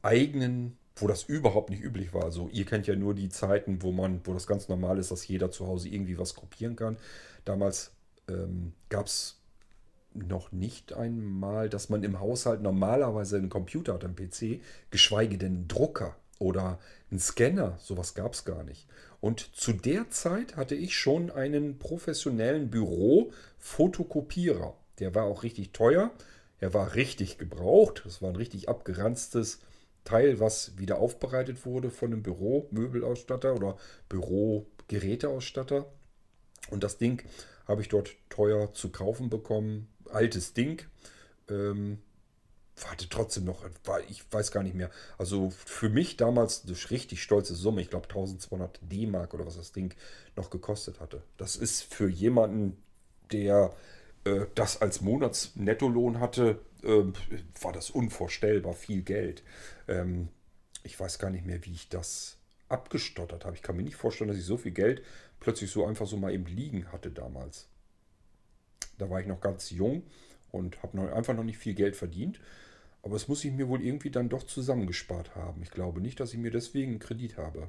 eigenen, wo das überhaupt nicht üblich war. Also ihr kennt ja nur die Zeiten, wo man, wo das ganz normal ist, dass jeder zu Hause irgendwie was kopieren kann. Damals ähm, gab es noch nicht einmal, dass man im Haushalt normalerweise einen Computer hat, einen PC, geschweige denn einen Drucker oder einen Scanner. Sowas gab es gar nicht. Und zu der Zeit hatte ich schon einen professionellen Büro-Fotokopierer. Der war auch richtig teuer. Er war richtig gebraucht. Das war ein richtig abgeranztes Teil, was wieder aufbereitet wurde von einem Büro-Möbelausstatter oder Büro-Geräteausstatter. Und das Ding habe ich dort teuer zu kaufen bekommen. Altes Ding. Ähm, warte trotzdem noch, ich weiß gar nicht mehr. Also für mich damals eine richtig stolze Summe. Ich glaube 1200 D-Mark oder was das Ding noch gekostet hatte. Das ist für jemanden, der äh, das als Monatsnettolohn hatte, äh, war das unvorstellbar viel Geld. Ähm, ich weiß gar nicht mehr, wie ich das abgestottert habe. Ich kann mir nicht vorstellen, dass ich so viel Geld plötzlich so einfach so mal eben liegen hatte damals. Da war ich noch ganz jung und habe einfach noch nicht viel Geld verdient. Aber es muss ich mir wohl irgendwie dann doch zusammengespart haben. Ich glaube nicht, dass ich mir deswegen einen Kredit habe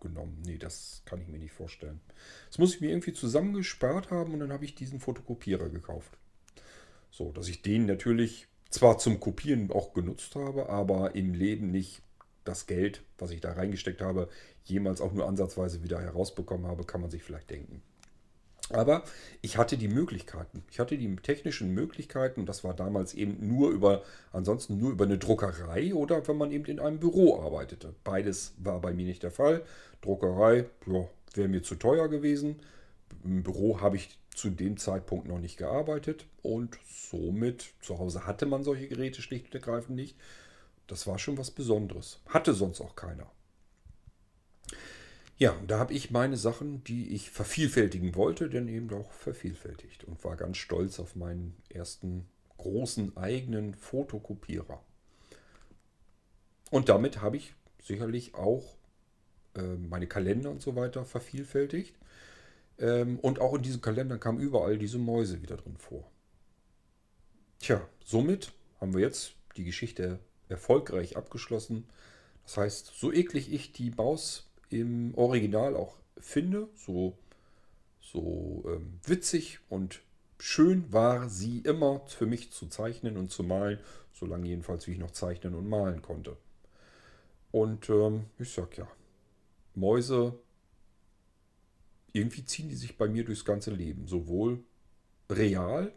genommen. Nee, das kann ich mir nicht vorstellen. Das muss ich mir irgendwie zusammengespart haben und dann habe ich diesen Fotokopierer gekauft. So, dass ich den natürlich zwar zum Kopieren auch genutzt habe, aber im Leben nicht das Geld, was ich da reingesteckt habe, jemals auch nur ansatzweise wieder herausbekommen habe, kann man sich vielleicht denken. Aber ich hatte die Möglichkeiten. Ich hatte die technischen Möglichkeiten. Das war damals eben nur über, ansonsten nur über eine Druckerei oder wenn man eben in einem Büro arbeitete. Beides war bei mir nicht der Fall. Druckerei ja, wäre mir zu teuer gewesen. Im Büro habe ich zu dem Zeitpunkt noch nicht gearbeitet und somit zu Hause hatte man solche Geräte schlicht und ergreifend nicht. Das war schon was Besonderes. Hatte sonst auch keiner. Ja, da habe ich meine Sachen, die ich vervielfältigen wollte, dann eben auch vervielfältigt und war ganz stolz auf meinen ersten großen eigenen Fotokopierer. Und damit habe ich sicherlich auch äh, meine Kalender und so weiter vervielfältigt. Ähm, und auch in diesen Kalendern kamen überall diese Mäuse wieder drin vor. Tja, somit haben wir jetzt die Geschichte erfolgreich abgeschlossen. Das heißt, so eklig ich die Maus im Original auch finde, so, so ähm, witzig und schön war sie immer für mich zu zeichnen und zu malen, solange jedenfalls wie ich noch zeichnen und malen konnte. Und ähm, ich sag ja, Mäuse, irgendwie ziehen die sich bei mir durchs ganze Leben. Sowohl real,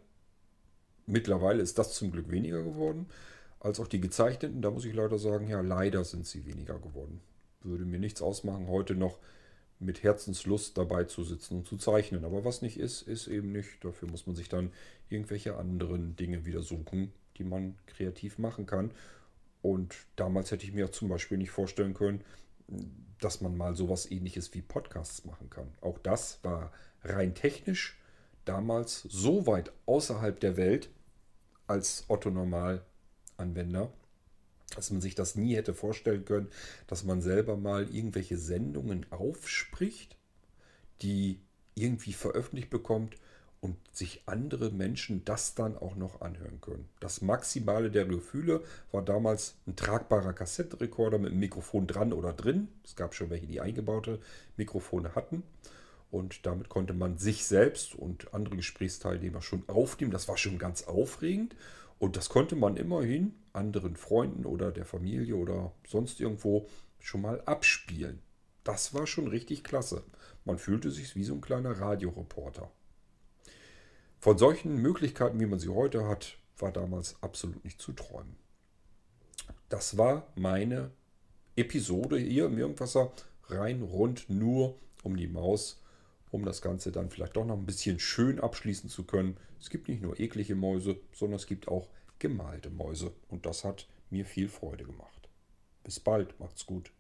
mittlerweile ist das zum Glück weniger geworden, als auch die gezeichneten. Da muss ich leider sagen, ja, leider sind sie weniger geworden. Würde mir nichts ausmachen, heute noch mit Herzenslust dabei zu sitzen und zu zeichnen. Aber was nicht ist, ist eben nicht. Dafür muss man sich dann irgendwelche anderen Dinge wieder suchen, die man kreativ machen kann. Und damals hätte ich mir zum Beispiel nicht vorstellen können, dass man mal sowas ähnliches wie Podcasts machen kann. Auch das war rein technisch damals so weit außerhalb der Welt als Otto Normalanwender, dass man sich das nie hätte vorstellen können, dass man selber mal irgendwelche Sendungen aufspricht, die irgendwie veröffentlicht bekommt und sich andere Menschen das dann auch noch anhören können. Das Maximale der Gefühle war damals ein tragbarer Kassettenrekorder mit einem Mikrofon dran oder drin. Es gab schon welche, die eingebaute Mikrofone hatten. Und damit konnte man sich selbst und andere Gesprächsteilnehmer schon aufnehmen. Das war schon ganz aufregend. Und das konnte man immerhin anderen Freunden oder der Familie oder sonst irgendwo schon mal abspielen. Das war schon richtig klasse. Man fühlte sich wie so ein kleiner Radioreporter. Von solchen Möglichkeiten, wie man sie heute hat, war damals absolut nicht zu träumen. Das war meine Episode hier im Irgendwasser rein rund nur um die Maus, um das Ganze dann vielleicht doch noch ein bisschen schön abschließen zu können. Es gibt nicht nur eklige Mäuse, sondern es gibt auch gemalte Mäuse und das hat mir viel Freude gemacht. Bis bald, macht's gut.